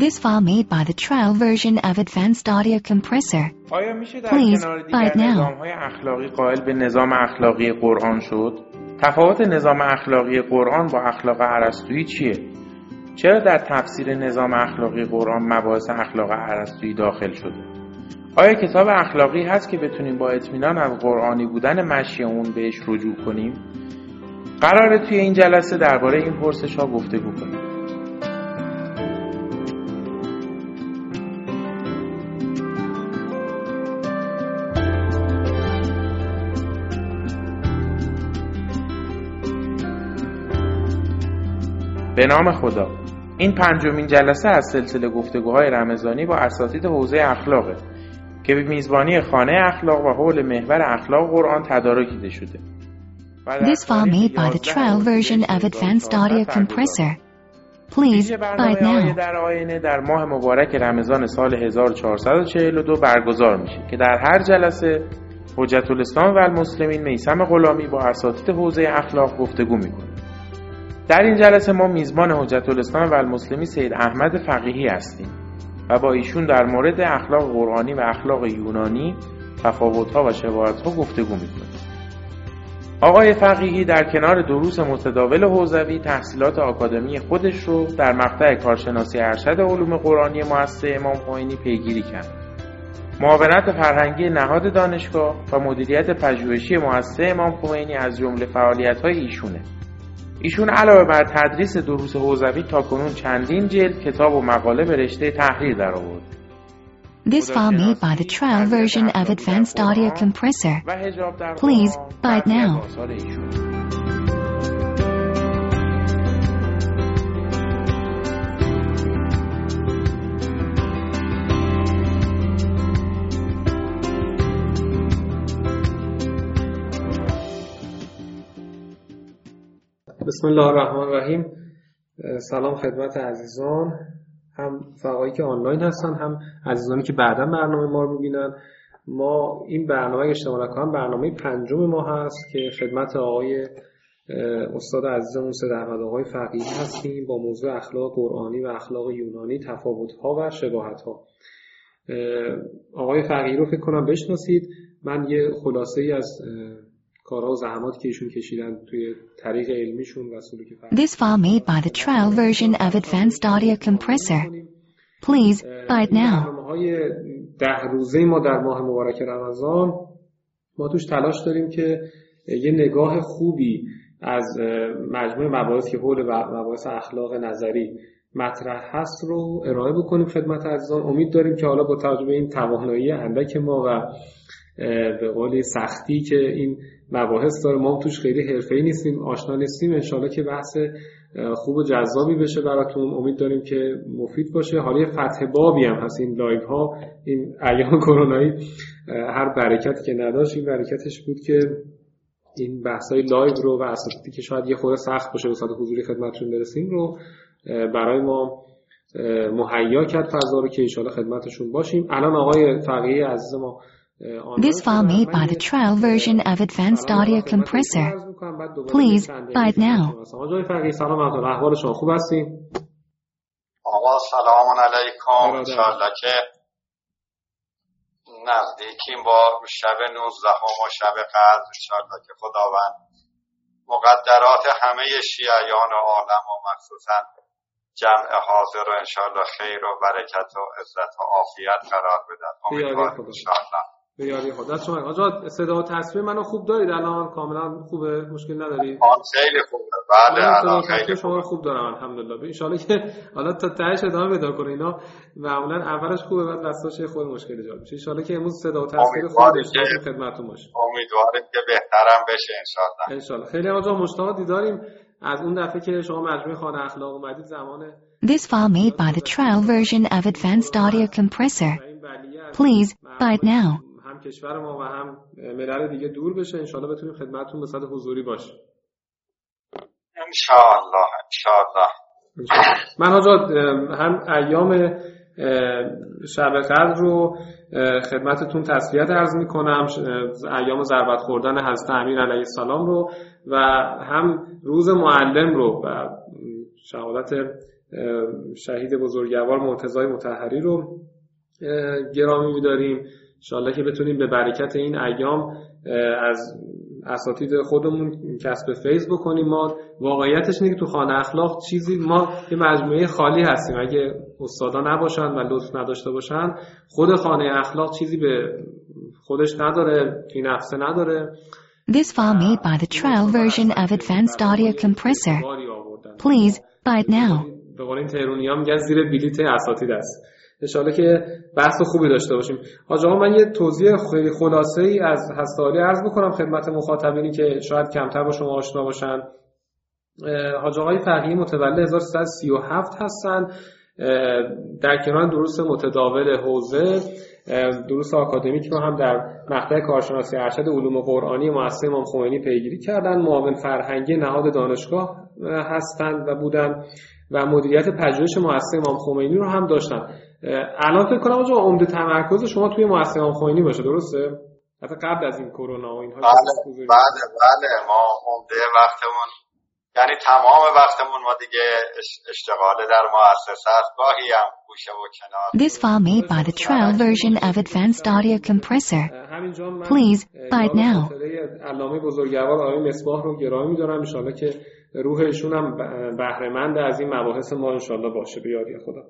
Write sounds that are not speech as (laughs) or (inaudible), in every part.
This file made by the trial version of Advanced Audio Compressor. آیا میشه در Please, کنار دیگر now. نظام های اخلاقی قائل به نظام اخلاقی قرآن شد؟ تفاوت نظام اخلاقی قرآن با اخلاق ارسطویی چیه؟ چرا در تفسیر نظام اخلاقی قرآن مباحث اخلاق ارسطویی داخل شده؟ آیا کتاب اخلاقی هست که بتونیم با اطمینان از قرآنی بودن مشی اون بهش رجوع کنیم؟ قراره توی این جلسه درباره این پرسش ها گفتگو کنیم. به نام خدا این پنجمین جلسه از سلسله گفتگوهای رمضانی با اساتید حوزه اخلاقه که به میزبانی خانه اخلاق و حول محور اخلاق قرآن تدارکیده شده و در This file made by the 11 trial version of Advanced 1400 Audio Compressor. Please, buy it now. در آینه در ماه مبارک رمضان سال 1442 برگزار میشه که در هر جلسه حجت الاسلام و المسلمین میسم غلامی با اساتید حوزه اخلاق گفتگو می‌کنه در این جلسه ما میزبان حجت الاسلام و المسلمین سید احمد فقیهی هستیم و با ایشون در مورد اخلاق قرآنی و اخلاق یونانی تفاوت‌ها و شباهت‌ها گفتگو می‌کنیم آقای فقیهی در کنار دروس متداول حوزوی تحصیلات آکادمی خودش رو در مقطع کارشناسی ارشد علوم قرآنی مؤسسه امام خمینی پیگیری کرد. معاونت فرهنگی نهاد دانشگاه و مدیریت پژوهشی مؤسسه امام خمینی از جمله فعالیت‌های ایشونه. ایشون علاوه بر تدریس دروس حوزوی تاکنون چندین جلد کتاب و مقاله به رشته تحریر درآورد. This file made by the trial version of Advanced Audio Compressor. در Please, buy it now. بسم الله الرحمن الرحیم. سلام خدمت عزیزان. هم فقایی که آنلاین هستن هم عزیزانی که بعدا برنامه ما رو ببینن ما این برنامه اشتباه نکنم برنامه پنجم ما هست که خدمت آقای استاد عزیزمون سید احمد آقای فقیهی هستیم با موضوع اخلاق قرآنی و اخلاق یونانی تفاوت‌ها و شباهت‌ها. اه، آقای فقیهی رو فکر کنم بشناسید. من یه خلاصه ای از کارها و زحماتی که ایشون کشیدن توی طریق علمیشون و سلوک This file made by the trial version of Advanced Audio Compressor. Please, buy it now. های ده روزه ما در ماه مبارک رمضان ما توش تلاش داریم که یه نگاه خوبی از مجموع مباحث که حول مباحث اخلاق نظری مطرح هست رو ارائه بکنیم خدمت عزیزان امید داریم که حالا با توجه به این توانایی اندک ما و به قول سختی که این مباحث داره. ما توش خیلی حرفه‌ای نیستیم آشنا نیستیم. انشالله که بحث خوب و جذابی بشه براتون. امید داریم که مفید باشه. حالا یه فتح بابی هم هست این live ها این ایام کرونایی هر برکتی که نداشت این برکتش بود که این بحث های live رو و اساتیدی که شاید یه خورده سخت باشه به صورت حضوری خدمتشون برسیم رو برای ما مهیا کرد فضا رو که انشالله خدمتشون باشیم. الان آقای فقیه عزیز ما This file made by the trial version of Advanced Audio Compressor. Please, buy it now. آقای فقیه سلام علیکم احوال شما خوب هستین آقا سلام علیکم برادر. انشالله که نزدیکیم با شب 19 و شب قدر انشالله که خداوند مقدرات همه شیعیان عالم و مخصوصا جمع حاضر رو انشالله خیر و برکت و عزت و عافیت قرار بدن امیدوارم خدا. انشالله به یاری خدا دست شما. آقا صدا و تصویر منو خوب دارید الان؟ کاملا خوبه؟ مشکل ندارید آن خیلی خوبه. بله الان خیلی شما خوب دارم الحمدلله. ان که حالا تا تهش ادامه پیدا کنه اینا. معمولا اولش خوبه بعد یه خود مشکل ایجاد میشه. ان که امروز صدا و تصویر خوب داشته خدمتتون باشه. امیدواریم که بهترم بشه انشالله. ان خیلی آقا مشتاق دیداریم. از اون دفعه که شما مجموعه خانه اخلاق اومدید زمان This file made by the trial version of Advanced Audio Compressor. Please, buy it now. هم کشور ما و هم ملل دیگه دور بشه. انشالله بتونیم خدمتتون به صورت حضوری باشیم انشالله انشالله من آجا هم ایام شب قدر رو خدمتتون تسلیت عرض می‌کنم. ایام ضربت خوردن حضرت امیر علیه السلام رو و هم روز معلم رو و شهادت شهید بزرگوار مرتضای متحری رو گرامی میداریم. انشاءالله که بتونیم به برکت این ایام از اساتید خودمون کسب فیض بکنیم. ما واقعیتش اینه که تو خانه اخلاق چیزی ما یه مجموعه خالی هستیم. اگه استادا نباشن و لطف نداشته باشن خود خانه اخلاق چیزی به خودش نداره فی نفسه نداره. This file made by the trial version of Advanced Audio Compressor. Please buy it now. به قول این تهرونی ها میگن زیر بلیت اساتید است. انشاءالله که بحث خوبی داشته باشیم. حاج من یه توضیح خیلی خلاصه ای از هستاری عرض بکنم خدمت مخاطبینی که شاید کمتر با شما آشنا باشن. حاج آقای فقیه متولد 1337 هستن. در کنار دروس متداول حوزه دروس آکادمیک رو هم در مقطع کارشناسی ارشد علوم قرآنی مؤسسه امام خمینی پیگیری کردن. معاون فرهنگی نهاد دانشگاه هستند و بودن. و مدیریت پژوهش مؤسسه امام خمینی رو هم داشتن. الان فکر کنم آقا عمده تمرکز شما توی مؤسسه امام خمینی باشه درسته؟ حتی قبل از این کرونا و اینها بله بله بله ما عمده وقتمون یعنی تمام وقتمون ما دیگه اشتغال در مؤسسه است. گاهی هم گوشه و کنار. This file made by the trial version of Advanced Audio Compressor. Please buy it now. علامه بزرگوار آقای مصباح رو گرامی می‌دارم. ان که روحشون هم بهرهمند از این مباحث ما ان باشه. به یاری خدا.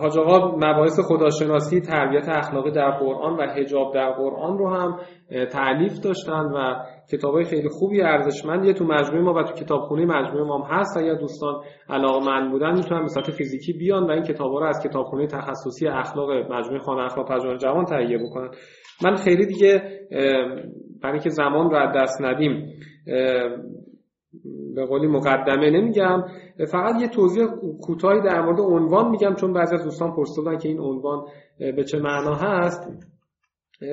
حاج آقا مباحث خداشناسی تربیت اخلاقی در قرآن و حجاب در قرآن رو هم تعلیف داشتن و کتابای خیلی خوبی ارزشمندیه تو مجموعه ما و تو کتابخونه مجموعه ما هم هست. اگر دوستان علاقه‌مند بودن می‌تونن به صورت فیزیکی بیان و این کتابا رو از کتابخونه تخصصی اخلاق مجموعه خانه اخلاق پژوهش جوان تهیه بکنن. من خیلی دیگه برای اینکه زمان رو دست ندیم به قولی مقدمه نمیگم فقط یه توضیح کوتاهی در مورد عنوان میگم چون بعضی از دوستان پرسیدن که این عنوان به چه معنا هست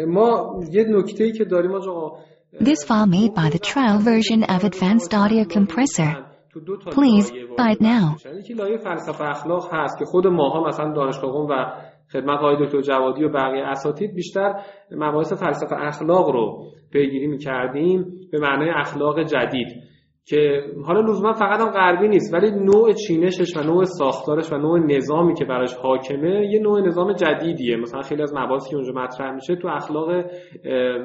ما یه نکته ای که داریم آقا This file made by the trial version of Advanced Audio Compressor. Please buy it now. یکی لایه فلسفه اخلاق هست که خود ماها مثلا دانشگاه و خدمت های دکتر جوادی و بقیه اساتید بیشتر مباحث فلسفه اخلاق رو پیگیری می‌کردیم به معنای اخلاق جدید که حالا لزوما فقط هم غربی نیست ولی نوع چینشش و نوع ساختارش و نوع نظامی که براش حاکمه یه نوع نظام جدیدیه. مثلا خیلی از مباحثی که اونجا مطرح میشه تو اخلاق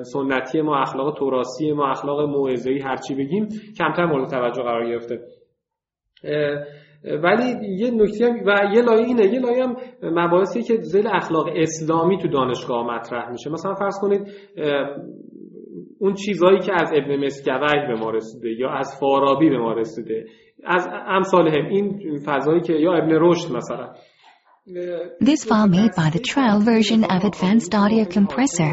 سنتی ما اخلاق توراسی ما اخلاق موعظه‌ای هرچی بگیم کمتر مورد توجه قرار گرفته. ولی یه نکته و یه لایه اینه یه لایه هم مباحثی که زیل اخلاق اسلامی تو دانشگاه مطرح میشه. مثلا فرض کنید اون چیزهایی که از ابن مسکوی به ما رسیده یا از فارابی به ما رسیده از امثال هم این فضایی که یا ابن رشد مثلا This file made by the trial version of Advanced Audio Compressor.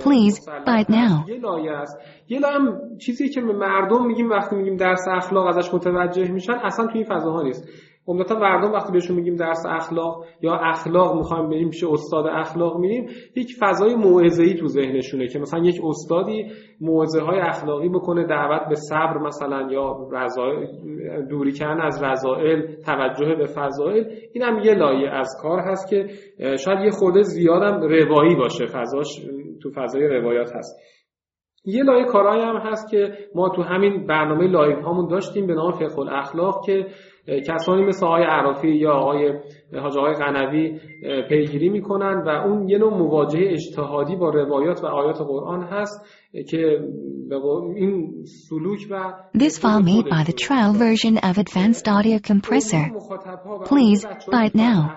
Please buy it now. یه لایه است یه لایه هم چیزی که مردم میگیم وقتی میگیم درس اخلاق ازش متوجه میشن اصلا توی این فضاها نیست عمدتا مردم وقتی بهشون میگیم درس اخلاق یا اخلاق می‌خوایم بریم پیش استاد اخلاق میریم یک فضای موعظه‌ای تو ذهنشونه که مثلا یک استادی موعظه های اخلاقی بکنه دعوت به صبر مثلا یا رذایل دوری کردن از رذائل توجه به فضائل این هم یه لایه از کار هست که شاید یه خورده زیادم روایی باشه فضاش تو فضای روایات هست. یه لایه کارهایی هم هست که ما تو همین برنامه live هامون داشتیم به نام فقه الاخلاق که کسانی مثل آقای عرافی یا آقای حاج آقای قنوی پیگیری می‌کنن و اون یه نوع مواجهه اجتهادی با روایات و آیات قرآن هست که این سلوک و This file made by the trial version of Advanced Audio Compressor. Please buy it now.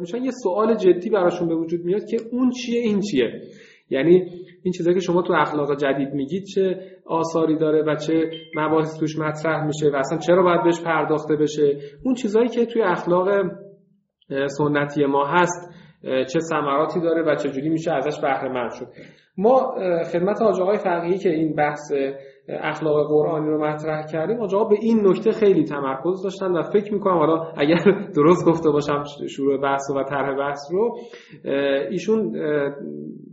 میشن یه سوال جدی براشون به وجود میاد که اون چیه این چیه یعنی این چیزایی که شما تو اخلاق جدید میگید چه آثاری داره و چه مباحث توش مطرح میشه و اصلا چرا باید بهش پرداخته بشه؟ اون چیزایی که توی اخلاق سنتی ما هست چه ثمراتی داره و چجوری میشه ازش بهره مند شد. ما خدمت آج آقای فقیهی که این بحث اخلاق قرآنی رو مطرح کردیم آجا به این نکته خیلی تمرکز داشتن و فکر می‌کنم حالا اگر (laughs) درست گفته باشم شروع بحث و طرح بحث رو ایشون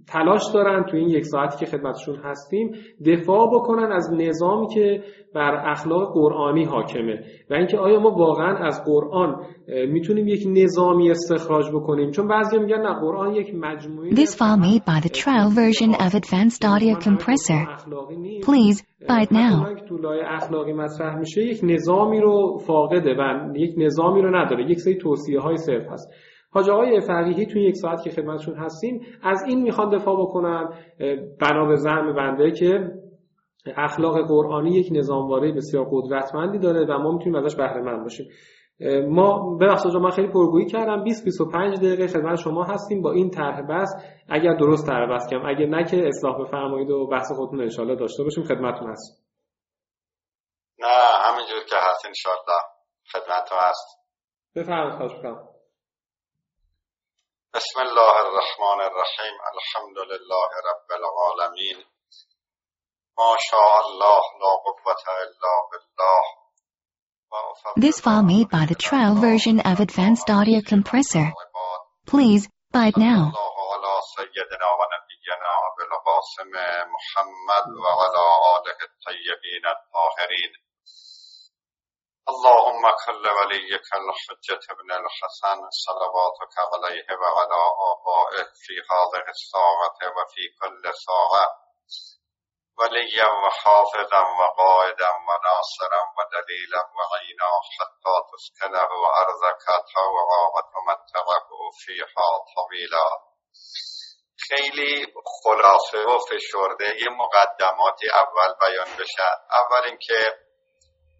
تلاش دارن تو این یک ساعتی که خدمتشون هستیم دفاع بکنن از نظامی که بر اخلاق قرآنی حاکمه و اینکه آیا ما واقعا از قرآن می‌تونیم یک نظامی استخراج بکنیم چون بعضی میگن نه قرآن یک مجموعه This file made by the trial version of Advanced Audio Compressor. Please Now. که تو لایه اخلاقی مطرح میشه یک نظامی رو فاقده و یک نظامی رو نداره یک سری توصیه های صرف هست حاج آقای فقیهی توی یک ساعت که خدمتشون هستیم از این می‌خوان دفاع بکنن بنا به زعم بنده که اخلاق قرآنی یک نظامواره بسیار قدرتمندی داره و ما می‌تونیم ازش بهره مند باشیم ما ببخشید من خیلی پرگویی کردم. 20 25 دقیقه خدمت شما هستیم با این طرح بحث. اگر درست طرح بحث کنم اگر نه که اصلاح بفرمایید و بحث خودتون ان داشته باشیم. خدمتتون هست نه همینجور که هست ان خدمتتون هست. بفرمایید خواهش می‌کنم. بسم الله الرحمن الرحیم. الحمد لله رب العالمین. ما شاء الله لا قوة الا بالله. This file made by the trial version of Advanced Audio Compressor. Please, buy it now. سيدنا ونبينا بالقاسم محمد وعلى آله الطيبين الطاهرين اللهم كل وليك الحجة ابن الحسن صلواتك عليه وعلى آبائه في هذه الساعة وفي كل ساعة وليا وحافظا وقائدا وناصرا ودليلا وعينا حتى تسكنه أرضك طوعا وتمتعه فيها طويلا. خیلی خلاصه و فشرده یه مقدماتی اول بیان بشن اول اینکه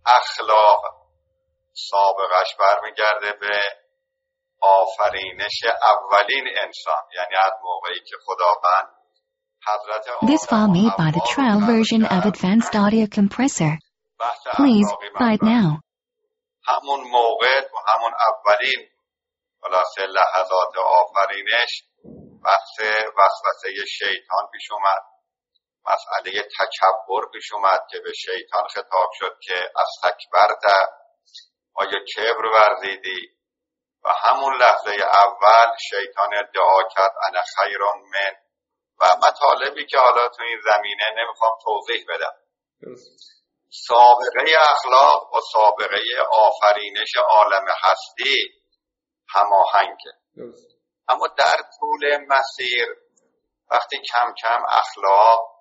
اخلاق سابقش برمیگرده به آفرینش اولین انسان یعنی از موقعی که خداوند This file made by the trial version of Advanced Audio Compressor. Please, buy it now. همون موقع و همون اولین خلاصه لحظات آفرینش بحث وسوسه شیطان پیش اومد. مسئله تکبر پیش اومد که به شیطان خطاب شد که از تکبرت آیا کبر ورزیدی؟ و همون لحظه اول شیطان ادعا کرد انا خیرون من. و مطالبی که حالا تو این زمینه نمی‌خوام توضیح بدم. سابقه اخلاق و سابقه آفرینش عالم هستی هماهنگه. اما در طول مسیر وقتی کم کم اخلاق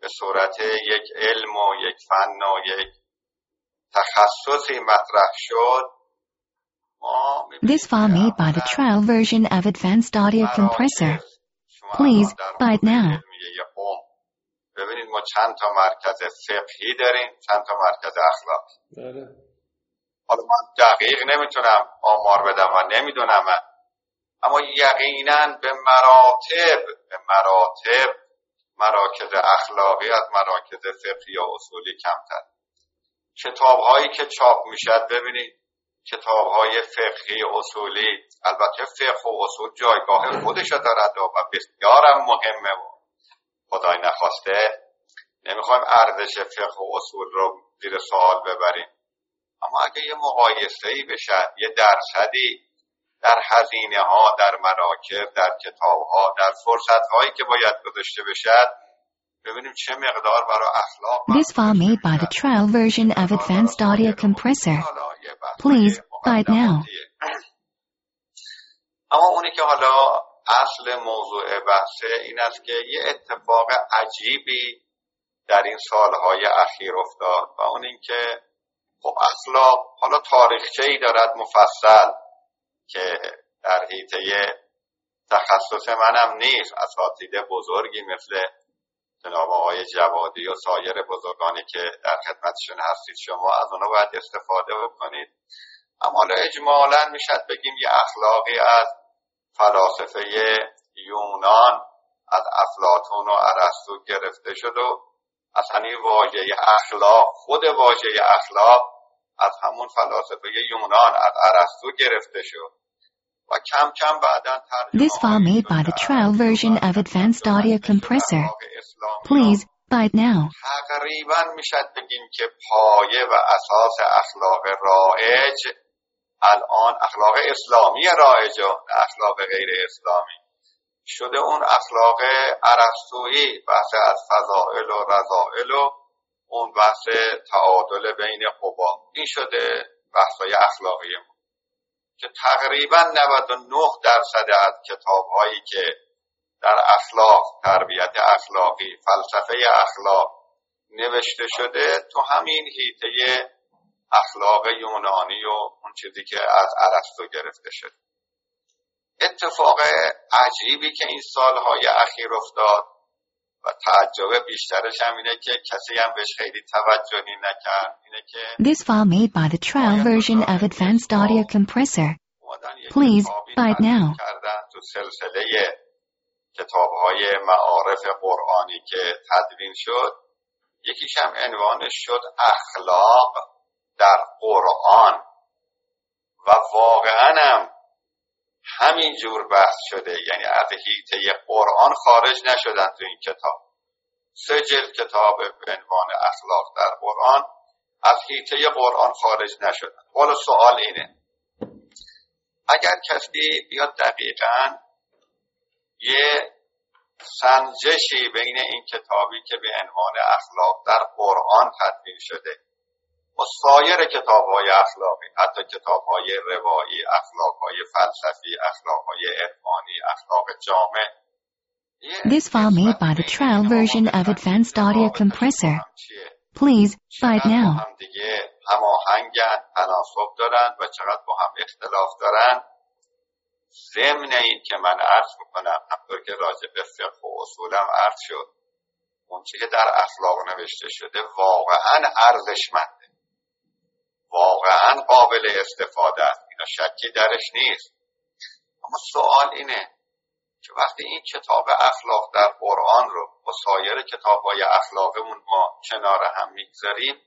به صورت یک علم و یک فن و یک تخصصی مطرح شد This file made by the trial version of Advanced Audio Compressor. Please buy it now. ببینید ما چند تا مرکز فقهی داریم چند تا مرکز اخلاق بله. حالا من دقیق نمی‌تونم آمار بدم و نمی‌دونم اما یقینا به مراتب به مراتب مراکز اخلاقی از مراکز فقهی و اصولی کمتر کتاب هایی که چاپ می‌شد ببینید کتاب های فقهی اصولی. البته فقه و اصول جایگاه خودش دارد و بسیارم مهمه و خدای نخواسته. نمی‌خوایم ارزش فقه و اصول رو زیر سوال ببریم. اما اگه یه مقایسه ای بشه یه درصدی در هزینه ها در مراکب در کتاب ها در فرصت هایی که باید گذاشته بشد ببینیم چه مقدار برای اخلاق This file made by the trial version of Advanced Audio Compressor. Please buy now. اما اونی که حالا اصل موضوع بحثه این است که یه اتفاق عجیبی در این سالهای اخیر افتاد و اون اینکه خب اخلاق حالا تاریخچه ای دارد مفصل که در حیطه تخصص منم نیست اساتید بزرگی مثل جناب آقای جوادی و سایر بزرگانی که در خدمتشون هستید شما از اونها باید استفاده بکنید. اما اجمالا می‌شد بگیم یه اخلاقی از فلاسفه یونان از افلاتون و ارسطو گرفته شد و اصلا این واژه اخلاق خود واژه اخلاق از همون فلاسفه یونان از ارسطو گرفته شد و کم کم بعدا This file made by the trial version of Advanced Audio Compressor. Please buy it now. تقریبا می‌شد بگیم که پایه و اساس اخلاق رائج الان اخلاق اسلامی رایج و اخلاق غیر اسلامی شده اون اخلاق عرستویی بحث از فضائل و رضائل و اون بحث تعادل بین قوا این شده بحثای اخلاقی ما که تقریبا 99 درصد از کتاب هایی که در اخلاق تربیت اخلاقی فلسفه اخلاق نوشته شده تو همین هیته اخلاق یونانی و اون چیزی که از ارسطو گرفته شد اتفاق عجیبی که این سالهای اخیر افتاد This file made by the trial version of Advanced Audio Compressor. Please, buy it now. تو سلسله کتاب های معارف قرآنی که تدوین شد. یکیش هم عنوانش شد اخلاق در قرآن. و واقعا هم همین جور بحث شده. یعنی از هیته قرآن خارج نشدن تو این کتاب. سه جلد کتاب به عنوان اخلاق در قرآن از هیته قرآن خارج نشدن. حالا سوال اینه. اگر کسی بیاد دقیقا یه سنجشی بین این کتابی که به عنوان اخلاق در قرآن تدوین شده سایر کتاب های اخلاقی حتی کتاب های روایی اخلاق های فلسفی اخلاق های ارفانی اخلاق جامع This file made by the trial version of Advanced Audio Compressor. Please, buy it now. هماهنگن تناسب دارن و چقدر با هم اختلاف دارن ضمن این که من عرض می‌کنم همطور که راجع به فقه و اصولم عرض شد اون که در اخلاق نوشته شده واقعا ارزشمنده واقعا قابل استفاده است. اینا شکی درش نیست. اما سوال اینه که وقتی این کتاب اخلاق در قرآن رو با سایر کتاب های اخلاقمون ما کنار هم می‌گذاریم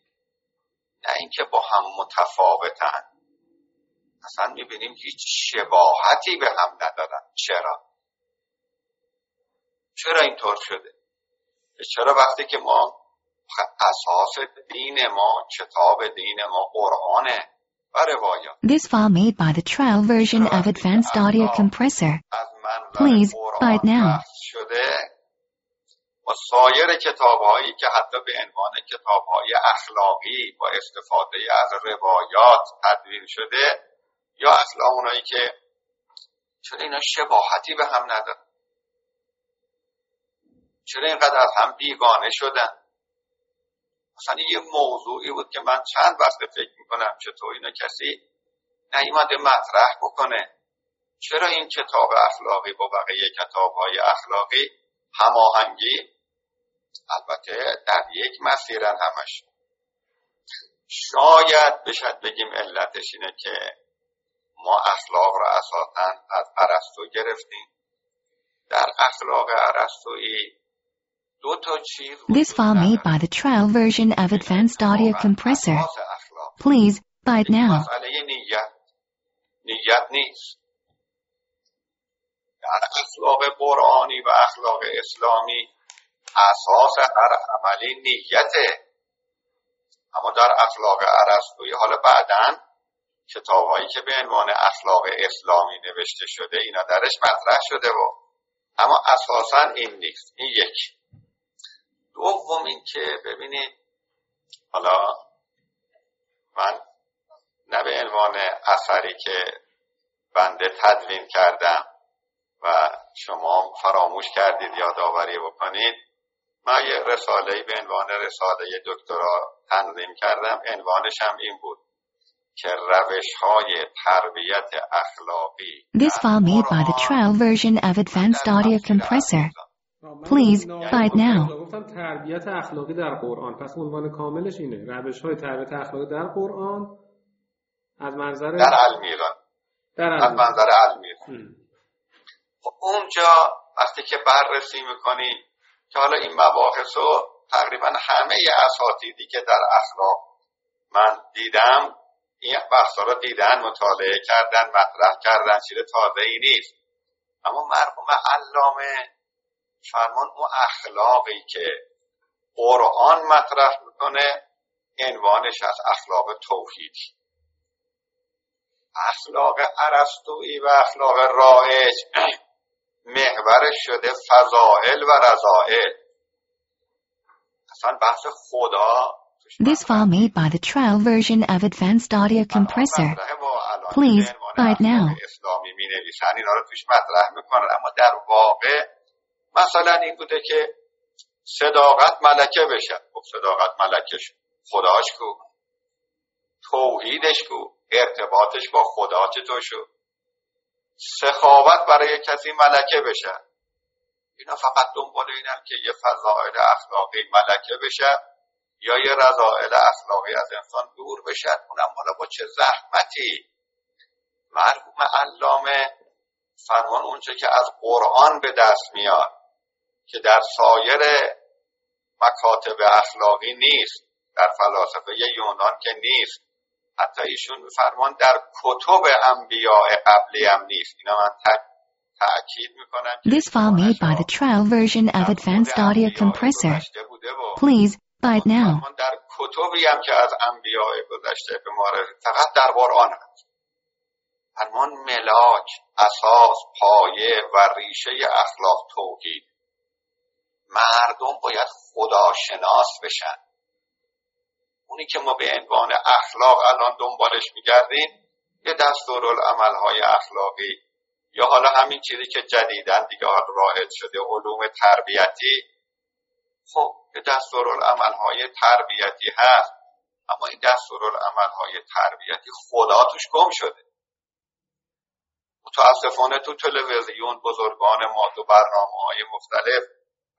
نه اینکه با هم متفاوتن. اصلا می‌بینیم هیچ شباهتی به هم ندارن. چرا؟ چرا اینطور شده؟ چرا وقتی که ما This file made by the trial version of Advanced Audio Compressor. Please, buy it now. و سایر کتاب هایی که حتی به عنوان کتاب های اخلاقی با استفاده از روایات تدوین شده یا اصلا اونایی که چرا اینا شباهتی به هم ندارن چرا اینقدر از هم بیگانه شدن مثلا یه موضوعی بود که من چند وقت فکر می‌کنم چطور اینا کسی نیومده مطرح بکنه. چرا این کتاب اخلاقی با بقیه کتاب های اخلاقی هماهنگی؟ البته در یک مسیرن همش. شاید بشد بگیم علتش اینه که ما اخلاق را اساسا از ارسطو گرفتیم. در اخلاق ارسطویی This file made by the trial version of Advanced Audio Compressor. Please, buy it now. در اخلاق قرآنی و اخلاق اسلامی اساس هر عملی نیته اما در اخلاق ارسطویی حالا بعدا کتاب هایی که به عنوان اخلاق اسلامی نوشته شده اینا درش مطرح شده و اما اساسا این نیست این یک دوم این که ببینید حالا من نه به عنوان اثری که بنده تدوین کردم و شما فراموش کردید یادآوری بکنید من یه رساله به عنوان رساله دکترا تنظیم کردم عنوانش هم این بود که روش های تربیت اخلاقی This file made by the trial version of Advanced Audio Compressor. Please, it now. گفتم تربیت اخلاقی در قرآن پس عنوان کاملش اینه روش های تربیت اخلاقی در قرآن از منظر در المیران در از علم. منظر المیران ام. خب اونجا وقتی که بررسی می‌کنیم که حالا این مباحث رو تقریبا همه اساتیدی که در اخلاق من دیدم این بحث رو دیدن مطالعه کردن مطرح کردن چیز تازه ای نیست اما مرحوم علامه فرمان اون اخلاقی که قرآن مطرح می‌کنه عنوانش از اخلاق توحیدی اخلاق ارسطویی و اخلاق رایج (clears throat) محورش شده فضائل و رضائل اصلا بحث خدا This file made by the trial version of Advanced Audio Compressor. Please, buy it now. اسلامی می نویسن اینا رو توش مطرح می‌کنن اما در واقع مثلا این بوده که صداقت ملکه بشه. خب صداقت ملکه شد خداش کو؟ توحیدش کو؟ ارتباطش با خدا چطور شد؟ سخاوت برای کسی ملکه بشه. اینا فقط دنبال اینم که یه فضائل اخلاقی ملکه بشه یا یه رضائل اخلاقی از انسان دور بشه. اونم حالا با چه زحمتی؟ مرحوم علامه فرمان اونچه که از قرآن به دست میاد. که در سایر مکاتب اخلاقی نیست در فلاسفه یونان که نیست حتی ایشون فرمان در کتب انبیاء قبلی هم نیست اینا من This file made by the trial version of Advanced Audio Compressor. Please buy it now. در کتبی هم که از انبیاء گذشته به فقط در قرآن هست فرمان ملاک اساس پایه و ریشه اخلاق توحید مردم باید خداشناس بشن. اونی که ما به عنوان اخلاق الان دنبالش میگردیم یه دستورالعمل های اخلاقی یا حالا همین چیزی که جدیدن دیگه رایج شده علوم تربیتی. خب یه دستورالعمل های تربیتی هست اما این دستورالعمل های تربیتی خدا توش گم شده. متاسفانه تو تلویزیون بزرگان ما تو برنامه های مختلف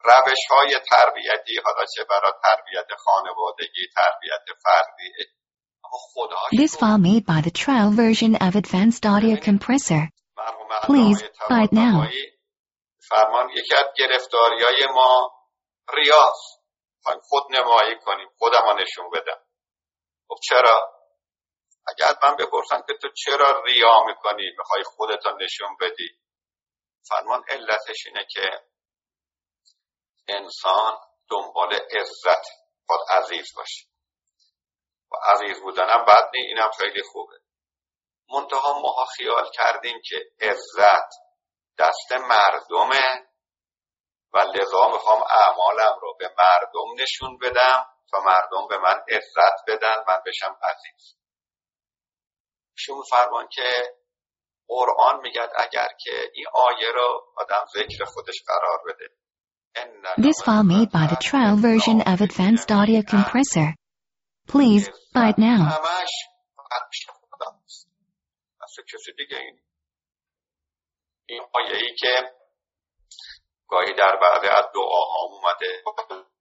روش های تربیتی حالا چه برای تربیت خانوادگی تربیت فردی. This file made by the trial version of Advanced Audio Compressor. Please buy it now. فرمان یکی از گرفتاری های ما ریاض. خود نمایی کنیم. خودم نشون بدم. خب چرا؟ اگر من بپرسم که تو چرا ریا می‌کنی؟ می‌خوای خودتو نشون بدی. فرمان علتش اینه که انسان دنبال عزت. خود عزیز باشه. و عزیز بودنم بد نی اینم خیلی خوبه. منتها ماها خیال کردیم که عزت دست مردمه و لذا می‌خوام اعمالم رو به مردم نشون بدم تا مردم به من عزت بدن من بشم عزیز. شما فرمان که قرآن میگد اگر که این آیه رو آدم ذکر خودش قرار بده. This file made by the trial version of Advanced Audio Compressor. Please buy it now. این آیه ای که گاهی در بعضی از دعاها اومده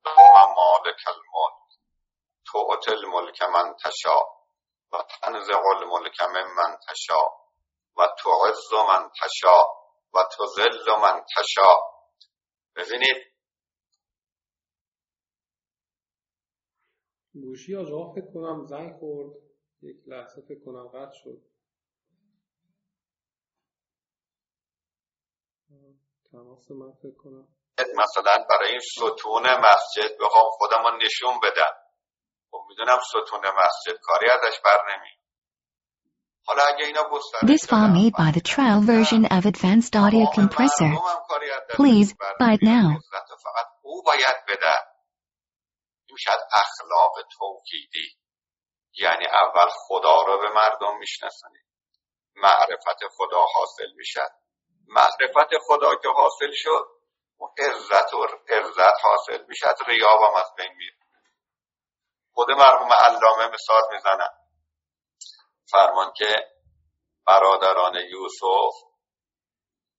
من مالک الملک تو الملک من تشا و تنزع الملک من تشا و تعز من تشا و تذل من تشا ببینید گوشی آجا فکر کنم زنگ خورد. یک لحظه فکر کنم قطع شد. تماس من فکر کنم. مثلا برای این ستون مسجد بخوام خودم نشون بدم. خب می‌دونم ستون مسجد کاری ازش بر نمی This file made by the trial version of Advanced Audio Compressor. Please buy it now. این شاید اخلاق توحیدی. یعنی اول خدا رو به مردم میشناسنی معرفت خدا حاصل میشه. معرفت خدا که حاصل شد عزت و عزت حاصل میشه ریاب هم از بین میره. خود مرحوم علامه مثال می‌زنم فرمان که برادران یوسف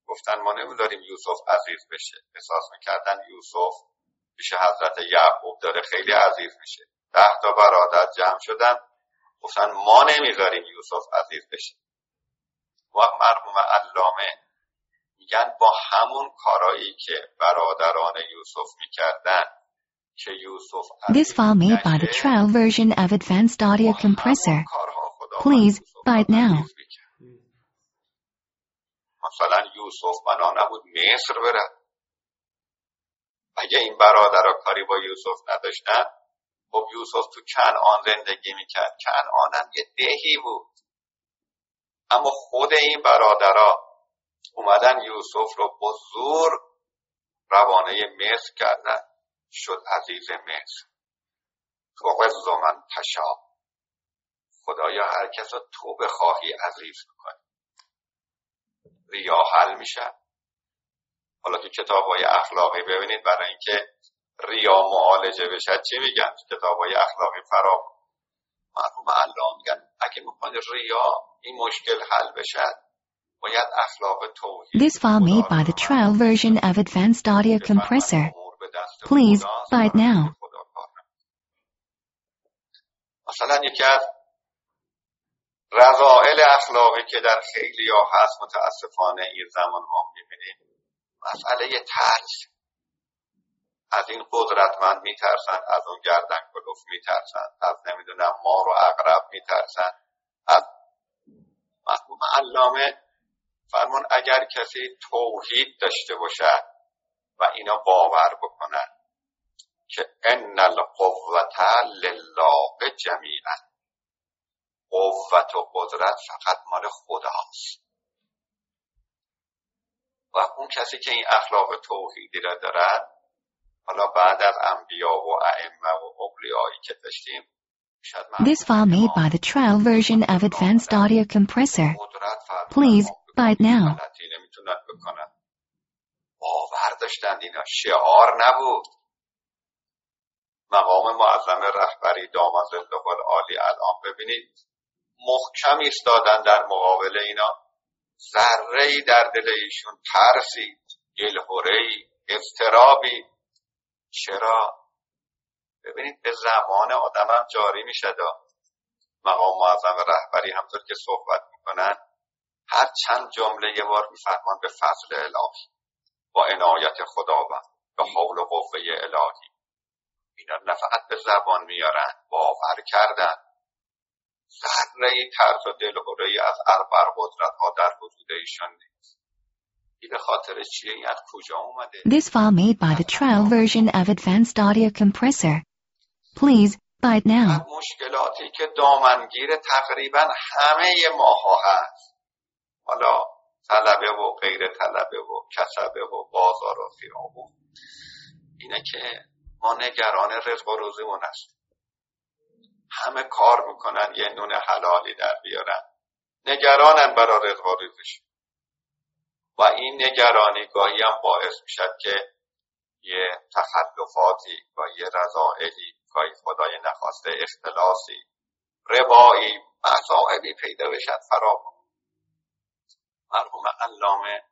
گفتن ما نمیداریم یوسف عزیز بشه. احساس می‌کردن یوسف پیش حضرت یعقوب داره خیلی عزیز میشه. ده تا برادر جمع شدن. گفتن ما نمی‌ذاریم یوسف عزیز بشه. و مرحوم علامه میگن با همون کارایی که برادران یوسف می‌کردن که یوسف This file made by the trial version of Advanced Audio Compressor. Please buy it now. مثلا یوسف بنا نبود مصر بره. اگه این برادرها کاری با یوسف نداشتن خب یوسف تو کنعان زندگی می‌کرد. کنعان هم یه دهی بود. اما خود این برادرها اومدن یوسف رو با زور روانه مصر کردن. شد عزیز مصر. تو من تشا خدایا هر کس رو تو بخواهی عزیز می‌کنی. ریا حل میشه. حالا تو کتاب های اخلاقی ببینید برای اینکه ریا معالجه بشه. چی میگن؟ کتاب های اخلاقی فرا مرحوم الله میگن اگه می‌خواد ریا این مشکل حل بشه. باید اخلاق توحید This file made by the trial version of Advanced Audio Compressor. Please buy it now. مثلا یکی از رضائل اخلاقی که در خیلی ها هست متاسفانه این زمان ما می‌بینیم مسئله ترس. از این قدرتمند میترسن از اون گردن کلوف میترسن از نمی‌دونم مار و اقرب میترسن. از محبوب علامه فرمون اگر کسی توحید داشته باشد و اینا باور بکنن که ان القوت لله جمیعا. قوت و قدرت فقط مال خداست. و اون کسی که این اخلاق توحیدی را دارد حالا بعد از انبیا و ائمه و اولیایی که داشتیم This file made by the trial version of Advanced Audio Compressor. Please buy it now. باور داشتند اینا شعار نبود. مقام معظم رهبری دامازل دوبال عالی الان ببینید. محکم ایستادن در مقابل اینا. ذره در دل ایشون ترسی گلهوره افترابی. چرا؟ ببینید به زبان آدم هم جاری می‌شد مقام معظم رهبری همطور که صحبت می‌کنن هر چند جمله یه بار میفرمان به فضل الهی. با عنایت خداوند به حول و قوه الهی. اینا نه فقط به زبان میارن باور کردن. ذره و دلهوره از اربر قدرت ها در وجود ایشان نیست. به خاطر چیه؟ این از کجا اومده؟ This file made by the trial version of Advanced Audio Compressor. Please buy it now. مشکلاتی که دامنگیر تقریبا همه ماها هست. حالا طلبه و غیر طلبه و کسبه و بازار و خیابون. اینه که ما نگران رزق و روزیمون هست همه کار می‌کنن یه نون حلالی در بیارن. نگرانن برای رزق و این نگرانی گاهی هم باعث می‌شد که یه تخلفاتی و یه رضائلی گاهی خدای نخواسته اختلاسی ربایی مسائلی پیدا بشد فرا مرحوم علامه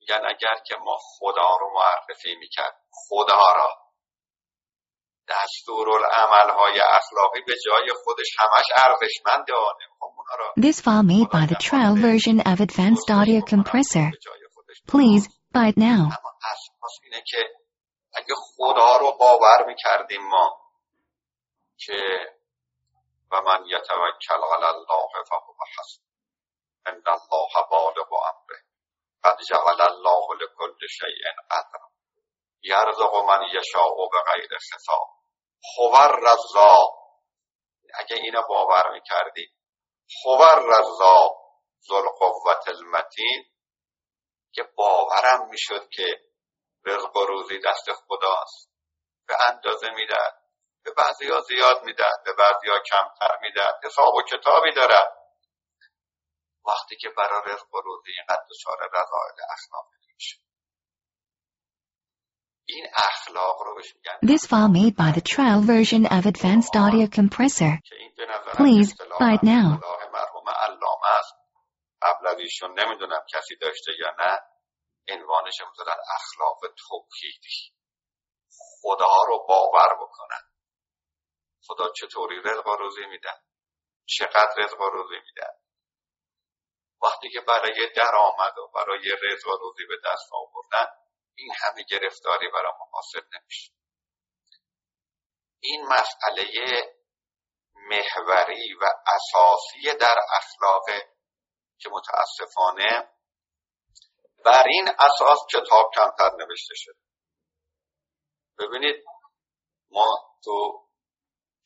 میگن اگر که ما خدا رو معرفی می‌کرد خدا را های اخلاقی به جای خودش همش ارزشمنده This file made by the trial version of Advanced Audio Compressor. Please buy it now. اگه خدا رو باور می‌کردیم ما که و من یتوکل علی الله فهو حسن ان الله بالغ امره. قد جعل الله لكل شیء قدر یرزق من یشاء بغیر حساب. خوبر رزاق اگه اینا باور می‌کردی. خوبر رزاق ذل قوت المتین. که باورم می‌شد که رزق و روزی دست خداست. به اندازه می‌دهد. به بعضی ها زیاد می‌دهد. به بعضی ها کمتر می‌دهد. حساب و کتابی دارد. وقتی که برای رزق و روزی اینقدر دچار رضایل اخلاقی میشه این اخلاق رو بهش میگن This file made by the trial version of Advanced Audio Compressor. Please buy it now. مرحوم علامه است. قبل از ایشون نمی‌دونم کسی داشته یا نه عنوانش می‌ذارن اخلاق توحیدی. خدا رو باور بکنن. خدا چطوری رزق و روزی میدن؟ چقدر رزق و روزی میدن؟ وقتی که برای درآمد و برای رزق و روزی به دست آوردن این همه گرفتاری برای ما حاصل نمیشه. این مسئله محوری و اساسی در اخلاق که متاسفانه بر این اساس کتاب کمتر نوشته شده. ببینید ما تو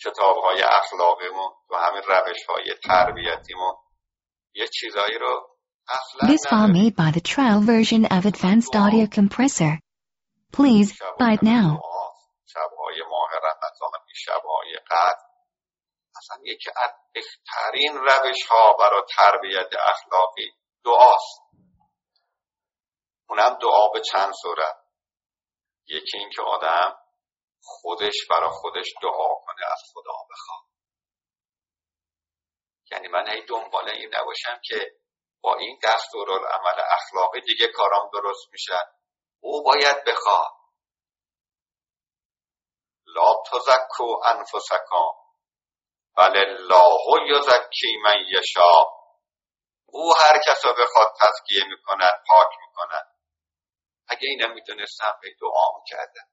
کتاب های اخلاقیمون تو همین روش های تربیتیمون یه چیزایی رو This file made by the trial version of Advanced Audio Compressor. Please buy it now. اصلا یکی از بهترین روش ها برای تربیت اخلاقی دعاست. اونم دعا به چند صورت یکی اینکه آدم خودش برا خودش دعا کنه از خدا بخواد. یعنی من هی دنبال این نباشم که با این عمل اخلاقی دیگه کارام درست میشن او باید بخواد. لا تزکو انفسکم. بل الله یزکی من یشا. او هر کس رو بخواد تزکیه می‌کنن پاک می‌کنن اگه اینم می‌تونستم به دعا می‌کردم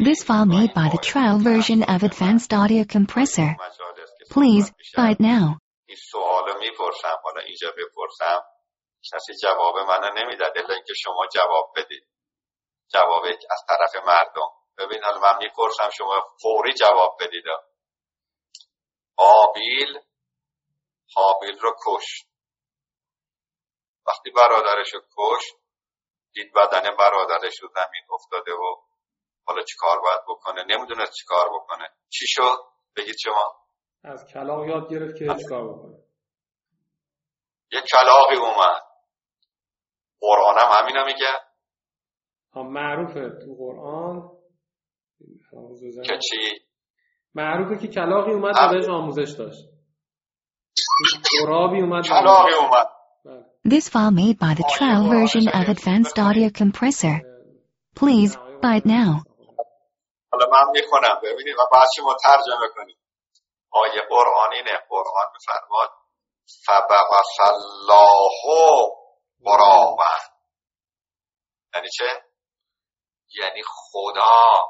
This file made by the trial version of Advanced Audio Compressor. Please, buy it now. این سوالو می‌پرسم حالا اینجا بپرسم. کسی جواب منو نمی‌داد الا اینکه شما جواب بدید. جواب از طرف مردم. ببین حالا من می‌پرسم شما فوری جواب بدید. آبیل حابیل رو کشت وقتی برادرش رو کشت دید بدن برادرش رو زمین افتاده و حالا چیکار باید بکنه؟ نمی‌دونه چیکار بکنه. چی شد؟ بگید شما. از کلاق یاد گرفت که چیکار بکنه. یه کلاقی اومد. قرآن هم همینو میگه. معروفه تو قرآن. که چی؟ معروفه که کلاقی اومد و بهش آموزش داشت. قرابی اومد کلاقی اومد. This file made by the trial version of Advanced Audio Compressor. Please, buy it now. حالا من می‌خونم. ببینید. و بعد شما ترجمه کنید آیه قرآنی نه قرآن میفرماد فبعث الله قرابا یعنی چه؟ یعنی خدا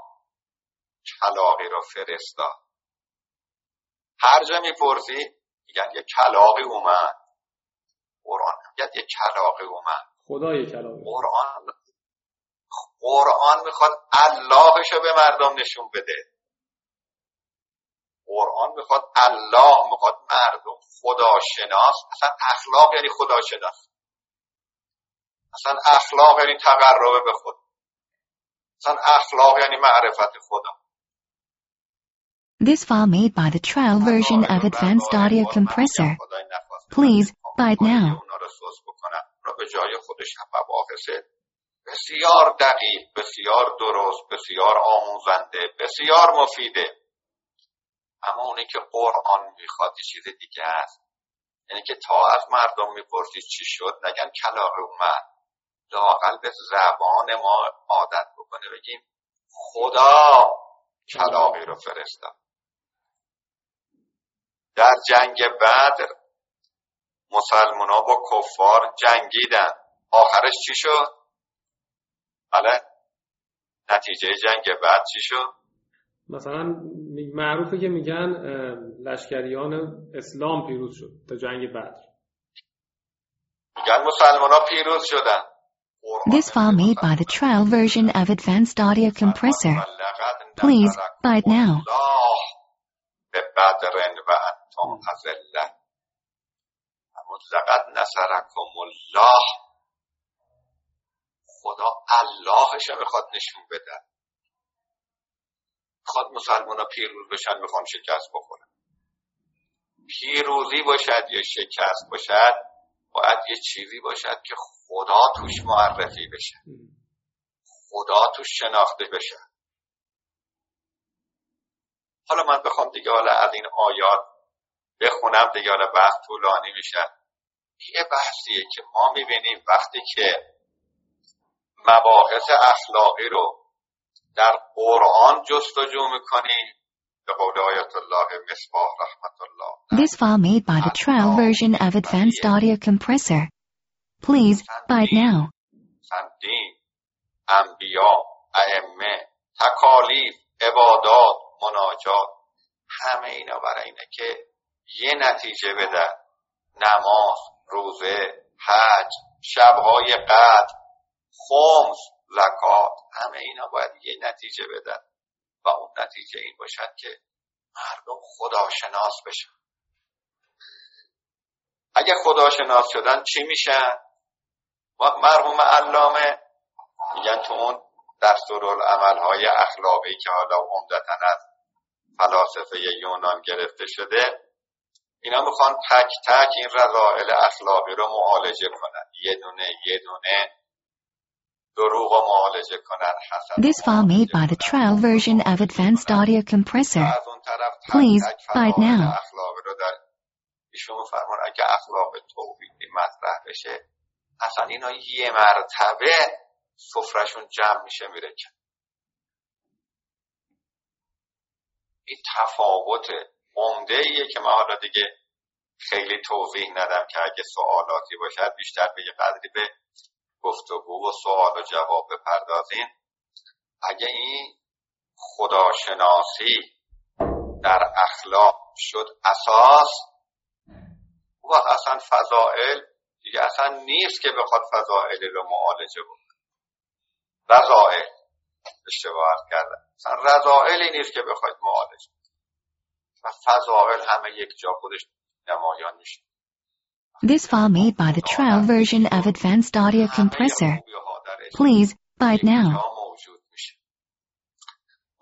کلاقی رو فرستاد هر جا می‌پرسی میگن یه کلاقی اومد. قرآن. میگن یه کلاقی اومد. خدا یه کلاقی. قرآن قرآن می‌خواد اللهش رو به مردم نشون بده. قرآن می‌خواد الله می‌خواد مردم خداشناس اصلا اخلاق یعنی خداشناس اصلا اخلاق یعنی تقرب به خود اصلا اخلاق یعنی معرفت خدا This file made by the trial version of Advanced Audio Compressor. Please, buy it now. به جای خودش بسیار دقیق بسیار درست بسیار آموزنده بسیار مفیده اما اونی که قرآن می‌خواد چیز دیگه است. یعنی که تا از مردم می‌پرسید چی شد نگن کلاق اومد. لاقل به زبان ما عادت بکنه. بگیم خدا کلاقی رو فرستاد. در جنگ بدر مسلمان ها با کفار جنگیدن. آخرش چی شد؟ بله. نتیجه جنگ بعد چی شد؟ مثلا معروفه که میگن لشکریان اسلام پیروز شد تا جنگ بدر. میگن مسلمان ها پیروز شدن. This file made by the trial version of Advanced Audio Compressor. Please, buy it now. به بدر و انتم ازله لقد نصرکم الله. خدا اللهش می‌خواد نشون بده. می‌خواد مسلمان ها پیروز بشن می‌خوان شکست بخورن پیروزی باشد یا شکست باشد باید یه چیزی باشد که خدا توش معرفی بشه. خدا توش شناخته بشه. حالا من بخوام دیگه حالا از این آیات بخونم دیگه حالا بحث طولانی میشه. یه بحثیه که ما می‌بینیم وقتی که مباحث اخلاقی رو در قرآن جستجو می‌کنیم به قول آیت الله مصباح رحمت الله. This file made by the trial version of Advanced Audio Compressor. Please, buy it now. دین انبیا ائمه تکالیف عبادات مناجات. همه اینا برای اینه که یه نتیجه بده. نماز روزه حج شبهای قدر خمس. زکات همه اینا باید یه نتیجه بدن و اون نتیجه این باشد که مردم خداشناس بشن. اگه خداشناس شدن چی میشن؟ مرحوم علامه میگن تو اون دستورالعمل های اخلاقی که حالا عمدتا از فلاسفه یونان گرفته شده اینا می‌خوان تک تک این رضائل اخلاقی رو معالجه کنن. یه دونه یه دونه This file made by the trial version of Advanced Audio Compressor. Please, bite فضائل now. ایشون فرمان اگه اخلاق توحیدی مطرح بشه اصلا اینا یه مرتبه سفرشون جمع میشه میره این تفاوت عمده ایه که من حالا دیگه خیلی توضیح ندم که اگه سوالاتی باشد بیشتر به یه قدری به گفتگو و سوال و جواب بپردازین. اگه این خداشناسی در اخلاق شد اساس و اصلا فضائل دیگه اصلا نیست که بخواد فضائل رو معالجه بکنه. رضائل اشتباه کردم اصلا رضائلی نیست که بخواید معالجه و فضائل همه یک جا خودش نمایان میشه. This file made by the trial version of Advanced Audio Compressor. Please, bite now. موجود میشه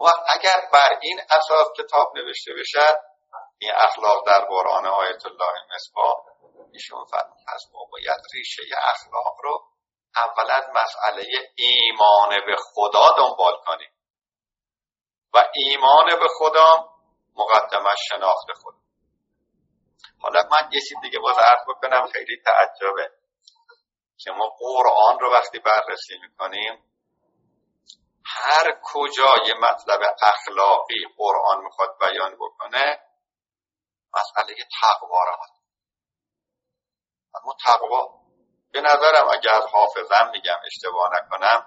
و اگر بر این اساس کتاب نوشته بشه این اخلاق در قرآن آیت الله مصباح ایشون فرمود از ما باید ریشه اخلاق رو اول از مسئله ایمان به خدا دنبال کنیم و ایمان به خدا مقدم از شناخت خود حالا من یه چیز دیگه باز عرض بکنم خیلی تعجبه. که ما قرآن رو وقتی بررسی می‌کنیم هر کجا یه مطلب اخلاقی قرآن می‌خواد بیان بکنه مسئله تقوا رو اما تقوا به نظرم اگر از حافظم میگم اشتباه نکنم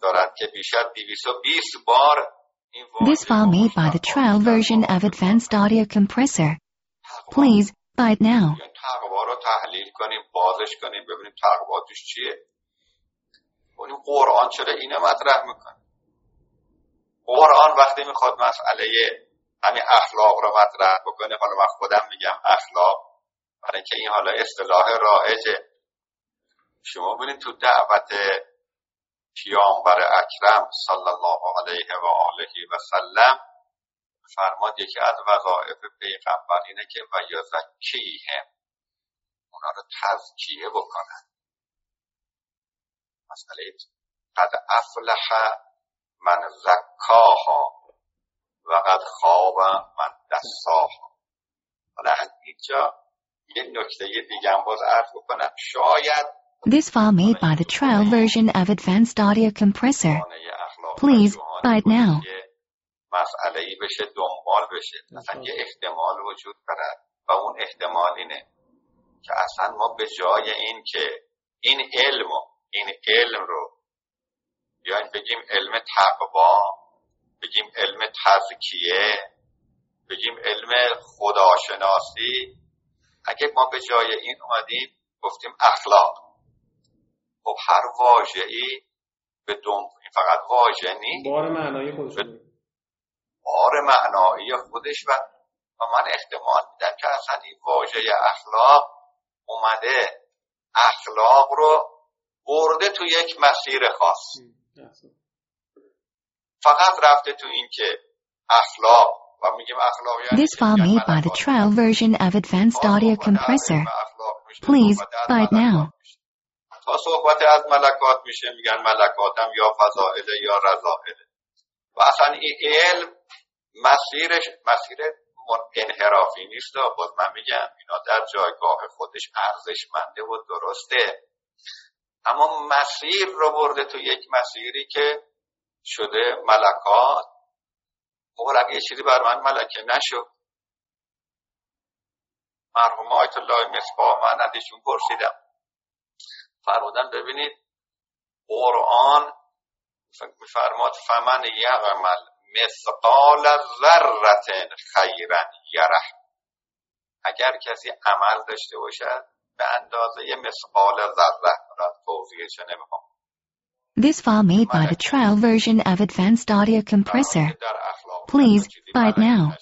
دارد که بیشتر 220 بار این This file made by the trial version of Advanced Audio Compressor. Please, bite now. بیاین تقوا رو تحلیل کنیم بازش کنیم ببینیم تقوا توش چیه. اون قرآن چرا اینو مطرح می‌کنه. قرآن وقتی می‌خواد مسئله همین اخلاق رو مطرح بکنه حالا من خودم میگم اخلاق برای اینکه این حالا اصطلاح رایجه شما ببینید تو دعوت پیامبر اکرم صلی الله علیه و آله و سلم فرماد یکی از وظایف پیغمبر اینه که و یزکیهم اونا رو تزکیه بکنن مسئله قد افلح من زکاها و قد خواب من دستاها حالا اینجا یه نکته دیگه هم باز عرض بکنم شاید This file made by the trial version of Advanced Audio Compressor. Please, bite now. مسئله ای بشه دنبال بشه. اصلا یه احتمال وجود دارد و اون احتمال اینه که اصلا ما به جای این که این علم این علم رو بیایم بگیم علم تقوا بگیم علم تزکیه بگیم علم خداشناسی اگه ما به جای این اومدیم گفتیم اخلاق. خب هر واژه‌ای به دنبال این فقط واژه نیست. بار معنایی خودش بار معنایی خودش و و من احتمال میدم که اصلا این واژه اخلاق اومده. اخلاق رو برده تو یک مسیر خاص. فقط رفته تو این که اخلاق و میگیم اخلاق یعنی This file made by the trial version of Advanced Audio Compressor. Please, bite now. تا صحبت از ملکات میشه میگن ملکاتم یا فضائله یا رضائله. و اصلا این علم مسیرش مسیر انحرافی نیست باز من میگم اینا در جایگاه خودش ارزشمنده و درسته. اما مسیر رو برده تو یک مسیری که شده ملکات. خب اگه یه چیزی بر من ملکه نشد. مرحوم آیت الله مصباح من ازشون پرسیدم. فرمودن ببینید قرآن میفرماد فمن یعمل مثقال ذره خیرا یره اگر کسی عمل داشته باشد به اندازه مثقال ذره را توضیحش نمی‌خوام This file made by the trial version of Advanced Audio Compressor. Please, now.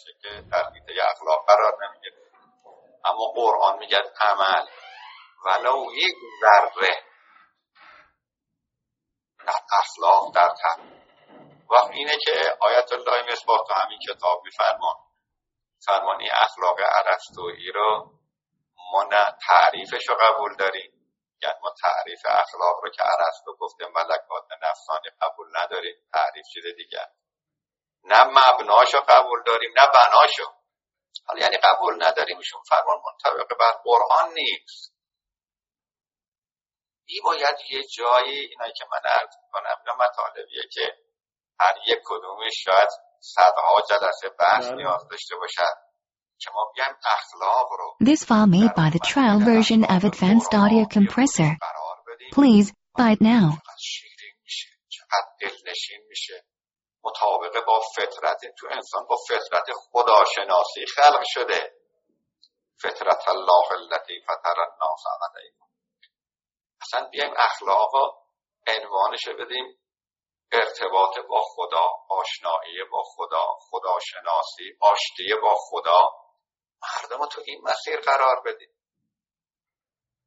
اخلاق قرار نمی‌گیره اما قرآن میگه عمل ولو یک ذره در اخلاق در تن و اینه که آیت الله مصباح تو همین کتاب میفرمان فرمانی اخلاق عرستویی رو ما نه تعریفش رو قبول داریم. یعنی ما تعریف اخلاق رو که ارسطو گفته ملکات نفسانی قبول نداریم تعریف چیز دیگر نه مبناشو قبول داریم نه بناشو حالا یعنی قبول نداریمشون. فرمان منطبق بر قرآن نیست. این باید یه جایی اینایی که من عرض کنم یا مطالبیه که هر یک کدومش شاید صدها جلسه بحث بله. نیاز داشته باشد که ما بیایم اخلاق رو This file made by the trial version of Advanced Audio Compressor. Please, buy it now. چقدر دلنشین میشه مطابق با فطرت تو انسان با فطرت خداشناسی خلق شده فطرت الله التي فطر الناس علیها اصلا بیایم اخلاقا عنوانش بدیم ارتباط با خدا آشنایی با خدا خداشناسی آشتی با خدا. مردم تو این مسیر قرار بدیم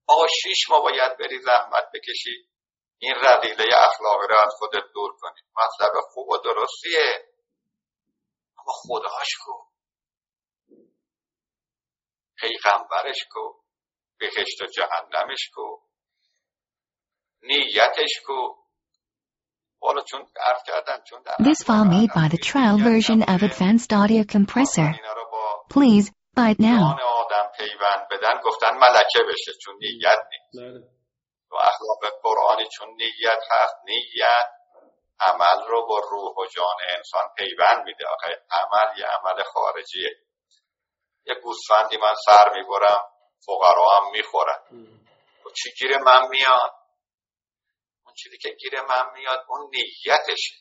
آقا شیش ما باید بری زحمت بکشی. این رضیله اخلاقی رو از خودت دور کنی. مطلب خوب و درستیه. اما خداش کو؟ پیغمبرش کو؟ بهشت و جهنمش کو؟ نیتش کو حالا چون عرض کردم چون This file made by the trial version of Advanced Audio Compressor. Please buy it now. آدم پیوند بدن. گفتن ملکه بشه چون نیت نیست. و اخلاق قرآنی چون نیت هست. نیت عمل رو با روح و جان انسان پیوند میده. آخه عمل یه عمل خارجیه. یه گوسفندی من سر می‌برم فقرا هم می‌خورن. و چی گیر من میاد؟ چیزی که گیر من میاد اون نیتشه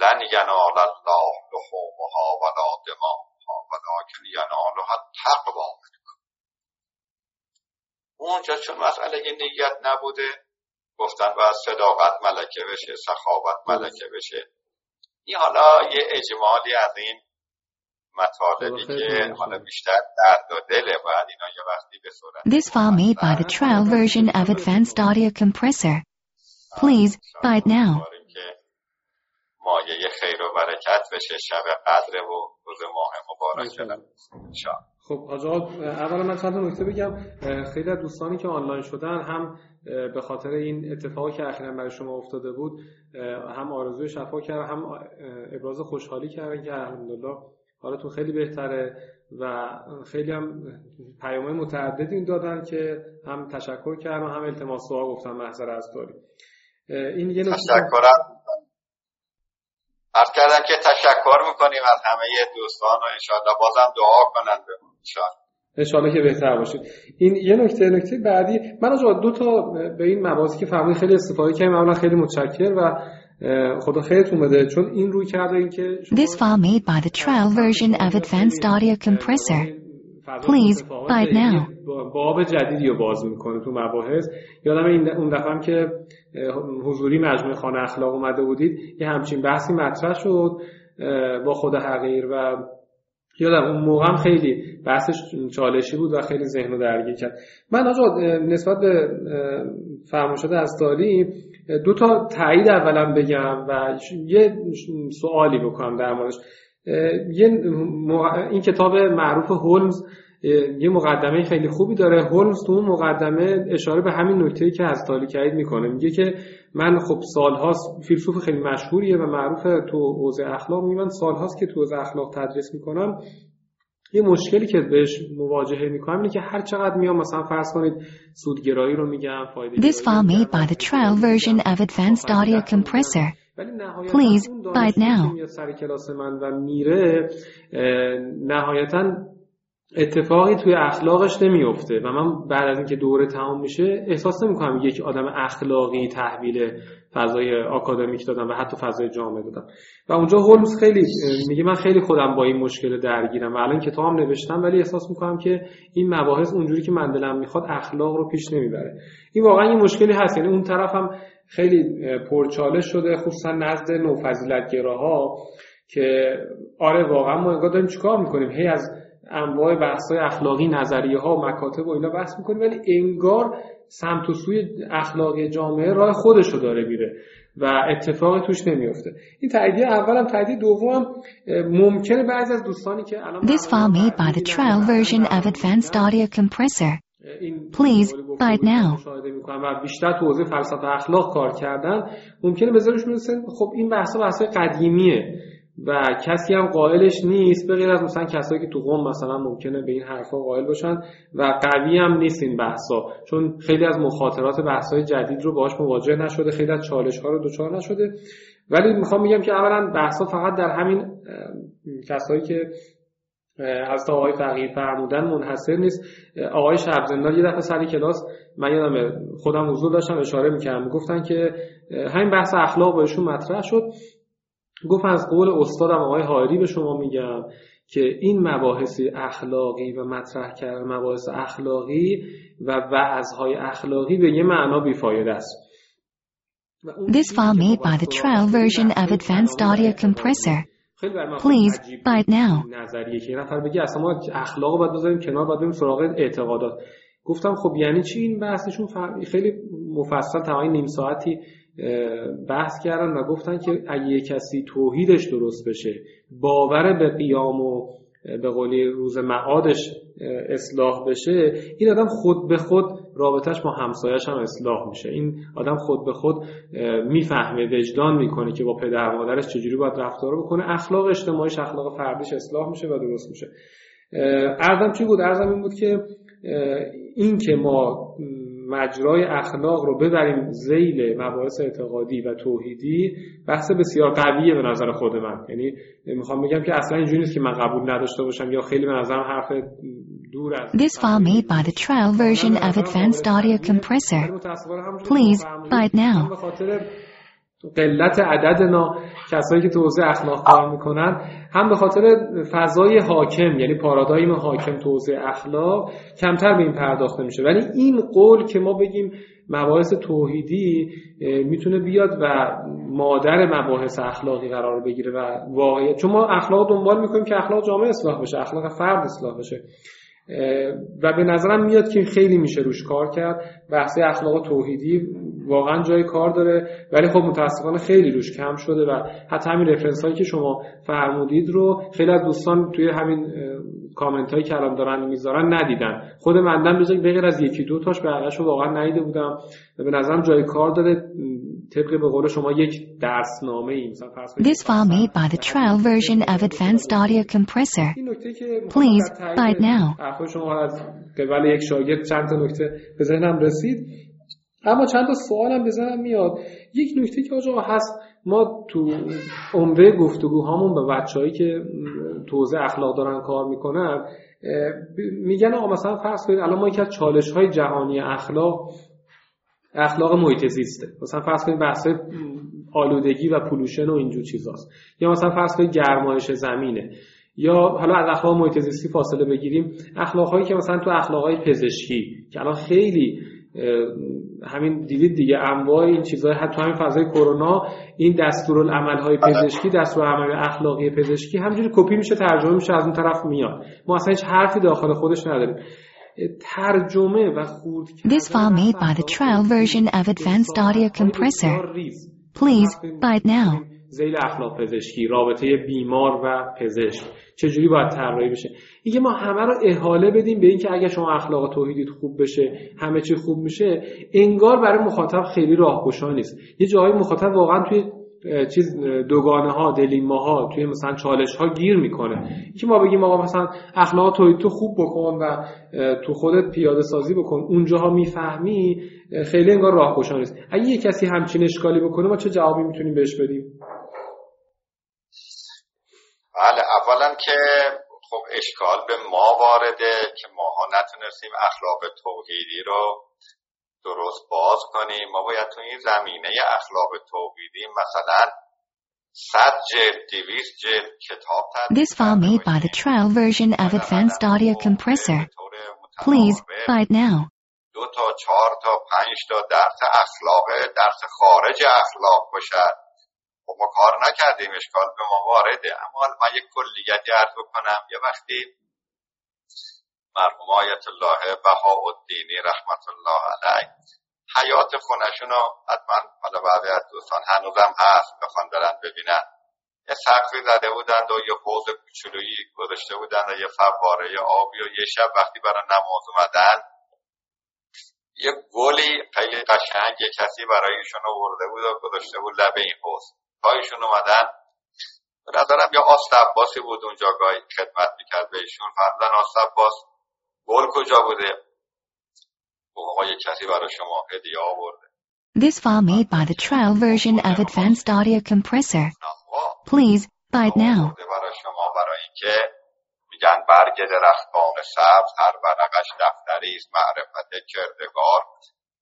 لن ینال الله لحومها ولا دماغها ولکن ینالها تقوا. اونجا چون مسئله نیت نبوده گفتن باید صداقت ملکه بشه سخاوت ملکه بشه. این حالا یه اجمالی از این This file made by the trial version of Advanced Audio Compressor. Please buy it now. مایه خیر و برکت بشه شب قدر و روز ماه مبارک خب حاج اولا من چند نکته بگم. خیلی از دوستانی که آنلاین شدن هم به خاطر این اتفاقی که اخیرا برای شما افتاده بود هم آرزوی شفا کردن هم ابراز خوشحالی کردن که الحمدلله حالتون خیلی بهتره و خیلی هم پیامه متعددی دادن که هم تشکر کردن و هم التماس دعا گفتن محضر از داری. این یه تشکرم. عرض کردم که تشکر می‌کنیم از همه دوستان و انشاءالله بازم دعا کنند به انشاءالله. که بهتر باشید این یه نکته نکته بعدی من از دو تا به این مباحثی که فرمودید خیلی استفاده کردم اولا خیلی متشکر و خدا خیرتون بده چون این روی کرده این که This file made by the trial version of Advanced Audio Compressor. Please buy it now. باب جدیدی رو باز می‌کنه تو مباحث یادم این اون دفعه که حضوری مجموعه خانه اخلاق اومده بودید یه همچین بحثی مطرح شد با خود حقیر و یادم اون موقع هم خیلی بحثش چالشی بود و خیلی ذهن رو درگیر کرد من آقا نسبت به فرماشده از داری دو تا تایید اولا بگم و یه سوالی بکنم در موردش. یه این کتاب معروف هولمز یه مقدمه خیلی خوبی داره. هولمز تو اون مقدمه اشاره به همین نکته که از تالی کرید می‌کنه. میگه که من خب سالهاست فیلسوف خیلی مشهوریه و معروف تو حوزه اخلاق. میگه من سالهاست که تو حوزه اخلاق تدریس می‌کنم یه مشکلی که بهش مواجهه می‌کنم اینه که هر چقدر میام مثلا فرض کنید سودگرایی رو میگم فایده This file made by the trial version of Advanced Audio Compressor. Please buy it now. سر کلاس من و میره نهایتا اتفاقی توی اخلاقش نمیفته و من بعد از اینکه دوره تمام میشه احساس نمی‌کنم یک آدم اخلاقی تحویل فضای آکادمیک دادم و حتی فضای جامعه دادم. و اونجا هولمز خیلی میگه من خیلی خودم با این مشکل درگیرم و الان کتابم نوشتم ولی احساس می‌کنم که این مباحث اونجوری که من دلم می‌خواد اخلاق رو پیش نمی‌بره. این واقعا این مشکلی هست. یعنی اون طرفم خیلی پرچالش شده خصوصا نزد نوفضیلتگراها که آره واقعا ما انگار داریم چیکار می‌کنیم؟ هی از انواع بحث اخلاقی نظریه ها و مکاتب و اینا بحث می‌کنیم ولی انگار سمت و سوی اخلاقی جامعه راه خودشو داره میره و اتفاقی توش نمیفته این تاییدیه اولم تاییدیه دوم ممکنه بعضی از دوستانی که الان This file made by the trial version of Advanced Audio Compressor. Please, bite now. و بیشتر تو حوزه فلسفه اخلاق کار کردن ممکنه بذارش مثل خب این بحثا بحث قدیمیه و کسی هم قائلش نیست به غیر از مثلا کسایی که تو قوم مثلا ممکنه به این حرفا قائل باشن و قوی هم نیست این بحثا. چون خیلی از مخاطرات بحثای جدید رو باهاش مواجه نشده خیلی از چالش ها رو دچار نشده. ولی می‌خوام میگم که اولا بحثا فقط در همین کسایی که از آقای فقیر فرمودن منحصر نیست. آقای شبزندان یه دفعه سری کلاس من یادم خودم حضور داشتم اشاره می‌کردم. گفتن که همین بحث اخلاق بهشون مطرح شد. گفت از قول استادم آقای هایری به شما میگم که این مباحث اخلاقی و مطرح کردن مباحث اخلاقی و وعظهای اخلاقی به یه معنا بیفایده است This file made by the trial version of Advanced Audio Compressor. Please, bite now. نظریه که نفر بگه اصلا ما اخلاق باید بذاریم کنار باید بریم سراغ اعتقادات گفتم خب یعنی چی این بحثشون خیلی مفصل تمام نیم ساعتی بحث کردن و گفتن که اگه کسی توحیدش درست بشه باور به قیام و به قولی روز معادش اصلاح بشه این آدم خود به خود رابطش با همسایش هم اصلاح میشه. این آدم خود به خود می‌فهمه وجدان می‌کنه که با پدر مادرش چجوری باید رفتار بکنه. اخلاق اجتماعیش اخلاق فردیش اصلاح میشه و درست میشه. ارزم چی بود؟ ارزم این بود که این که ما مجرای اخلاق رو ببریم زیل مباحث اعتقادی و توحیدی بحث بسیار قویه به نظر خود من یعنی می‌خوام بگم که اصلا اینجوری نیست که من قبول نداشته باشم یا خیلی به نظرم حرف دور از This file made by the trial version of Advanced Audio Compressor. Please, bite now. قلت عددنا کسایی که تو حوزه اخلاق کار می‌کنن هم به خاطر فضای حاکم یعنی پارادایم حاکم تو حوزه اخلاق کمتر به این پرداخته میشه. ولی این قول که ما بگیم مباحث توحیدی می‌تونه بیاد و مادر مباحث اخلاقی قرار بگیره و واقعیت چون ما اخلاق دنبال می‌کنیم که اخلاق جامعه اصلاح بشه اخلاق فرد اصلاح بشه. و به نظرم میاد که خیلی میشه روش کار کرد. بحث اخلاق توحیدی واقعا جای کار داره. ولی خب متاسفانه خیلی روش کم شده و حتی همین رفرنس هایی که شما فرمودید رو خیلی از دوستان توی همین کامنت هایی که الان دارن می‌ذارن ندیدن. خود مندم بشه بغیر از یکی دو تاش بقیه‌شو واقعا ندیده بودم. و به نظرم جای کار داره. طبق به قول شما یک درسنامه ای مثلا This file made by the trial version of Advanced Audio Compressor. Please, bite now. حرف شما از قبل یک شاگرد چند تا نکته به ذهنم رسید. اما چند تا سوالم به ذهنم میاد. یک نکته که آقا هست ما تو عمده گفتگوهامون به بچههایی که توزه اخلاق دارن کار می‌کنن میگن آقا مثلا فرض کنید الان ما یکی از چالش های جهانی اخلاق اخلاق محیط زیسته. مثلا فرض کنید بحث آلودگی و پولوشن و اینجور چیزاست. یا مثلا فرض کنید گرمایش زمینه. یا حالا از اخلاق محیط زیستی فاصله بگیریم. اخلاقهایی که مثلا تو اخلاقهای پزشکی که الان خیلی همین دیدید دیگه انواع این چیزهای حتی همین فضای کرونا این دستورالعمل های پزشکی دستورالعمل اخلاقی پزشکی همینجوری کپی میشه ترجمه میشه از اون طرف میاد ما اصلا هیچ حرفی داخل خودش نداریم ترجمه و خورد This file made by the trial version of Advanced Audio Compressor. Please, bite now. زیل اخلاق پزشکی رابطه بیمار و پزشک. چجوری باید طراحی بشه؟ اینکه ما همه رو احاله بدیم به اینکه اگر شما اخلاق توحیدیت خوب بشه همه چی خوب میشه انگار برای مخاطب خیلی راهگشا نیست. یه جایی مخاطب واقعا توی چیز دوگانه ها دلیما ها توی مثلا چالش ها گیر می‌کنه. که ما بگیم آقا مثلا اخلاق توحید تو خوب بکن و تو خودت پیاده سازی بکن. اونجاها می‌فهمی خیلی انگار راهگشا نیست. اگه یه کسی همچین اشکالی بکنه ما چه جوابی می‌تونیم بهش بدیم؟ بله اولا که خب اشکال به ما وارده که ماها نتونستیم اخلاق توحیدی رو درست باز کنیم. ما باید تو این زمینه اخلاق توحیدی مثلا صد جلد دویست جلد کتاب This file made by the trial version of Advanced Audio Compressor. Please, bite now. دو تا چهار تا پنج تا درس اخلاق درس خارج اخلاق باشد. خب ما کار نکردیم. اشکال به ما وارده. اما من یک کلیتی عرض بکنم. یه وقتی مرحوم آیت الله بها الدینی رحمت الله علیه. حیات خونشون رو حتما حالا بعضی از دوستان هنوزم هست بخوان برن ببینن. یه سقفی زده بودند و یه حوض کوچولویی گذاشته بودند و یه فواره آبی و یه شب وقتی برای نماز اومدن یه گلی خیلی قشنگ یه کسی برای ایشون آورده بود و گذاشته بود لبه این حوز تا ایشون اومدن. به نظرم یا آست بود اونجا گاهی خدمت می‌کرد به ایشون فرمودن آست گل کجا بوده؟ آقا یه کسی برای شما هدیه آورده. This file made by the trial version of Advanced Audio Compressor. Please, buy it now. برای شما برای اینکه میگن برگ درختان سبز هر ورقش دفتری است معرفت کردگار.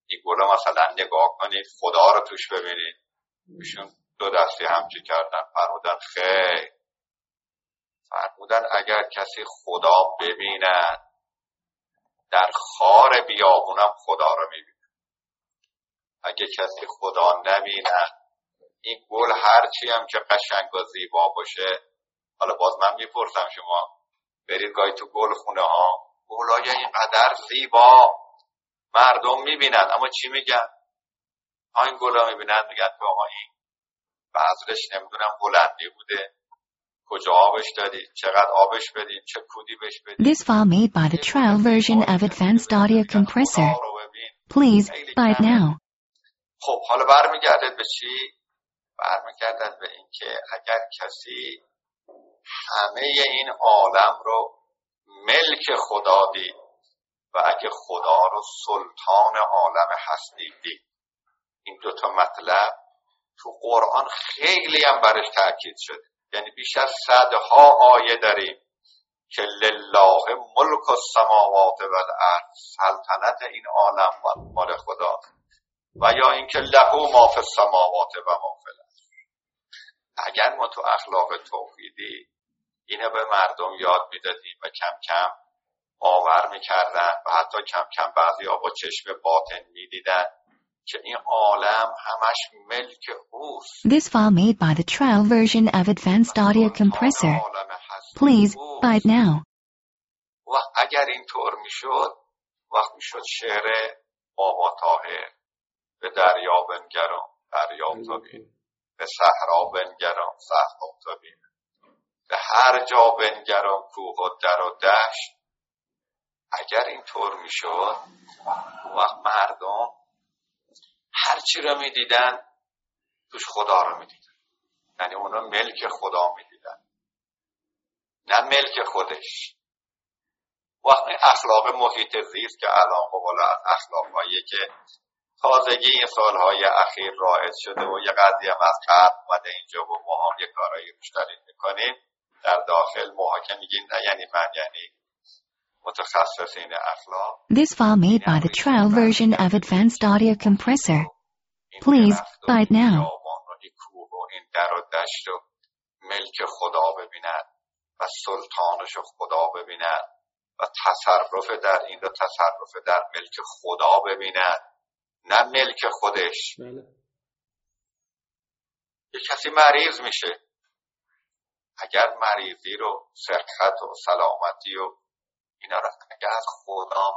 این گلا مثلا نگاه کنید خدا رو توش ببینید. ایشون دو دستی همچی کردن. فرمودن خیر. فرمودن اگر کسی خدا ببیند. در خار بیابونم خدا رو می‌بینه اگه کسی خدا نبیند این گل هرچی هم که قشنگ و زیبا باشه. حالا باز من می‌پرسم شما برید گاهی تو گل خونه ها گلای اینقدر زیبا مردم می‌بینن. اما چی میگن؟ ها این گلا می‌بینن میگن که آقا این نمی‌دونم بلندی بوده. کجا آبش دادی؟ چقدر آبش بدیم چه کودی بهش بدیم This file made by the trial version of Advanced Audio Compressor. Please, buy it now. خب حالا برمیگرده به چی؟ برمیگردد به اینکه اگر کسی همه این عالم رو ملک خدا دید و اگه خدا رو سلطان عالم هستی دید این دوتا مطلب تو قرآن خیلی هم برش تاکید شده. یعنی بیش از صدها آیه داریم که لله ملک السماوات و الارض سلطنت این عالم مال خدا. و یا اینکه له ما فی السماوات و ما فی اگر ما تو اخلاق توحیدی اینو به مردم یاد می‌دادیم و کم کم باور می‌کردن و حتی کم کم بعضی با چشم باطن می‌دیدن که این عالم همش ملک اوست. This file made by the trial version of Advanced Audio Compressor. Please, buy it now. و اگر اینطور می‌شد وقت می‌شد شعر بابا به دریا بنگرم دریا تابین به صحرا بنگرم صحرا تابین به هر جا بنگرم کوه و در و دشت. اگر اینطور می‌شد وقت مردم هرچی رو می‌دیدن توش خدا رو می‌دیدن. یعنی اونا ملک خدا می‌دیدن. نه ملک خودش. وقتی اخلاق محیط زیست که الان خب حالا از اخلاقهایی که تازگی این سالهای اخیر رایج شده و یه قضیه هم از قبل اومده اینجا و ما هم یه کارایی روش داریم می‌کنیم در داخل محاکم میگیم نه یعنی من یعنی This file made by the trial version of Advanced Audio Compressor. Please, buy it now. ملک خدا ببینن و سلطانش خدا ببینن و تصرف در این رو تصرف در ملک خدا ببینن نه ملک خودش. بله. یه کسی مریض میشه. اگر مریضی رو صحت و سلامتی و اینا رو اگر از خدا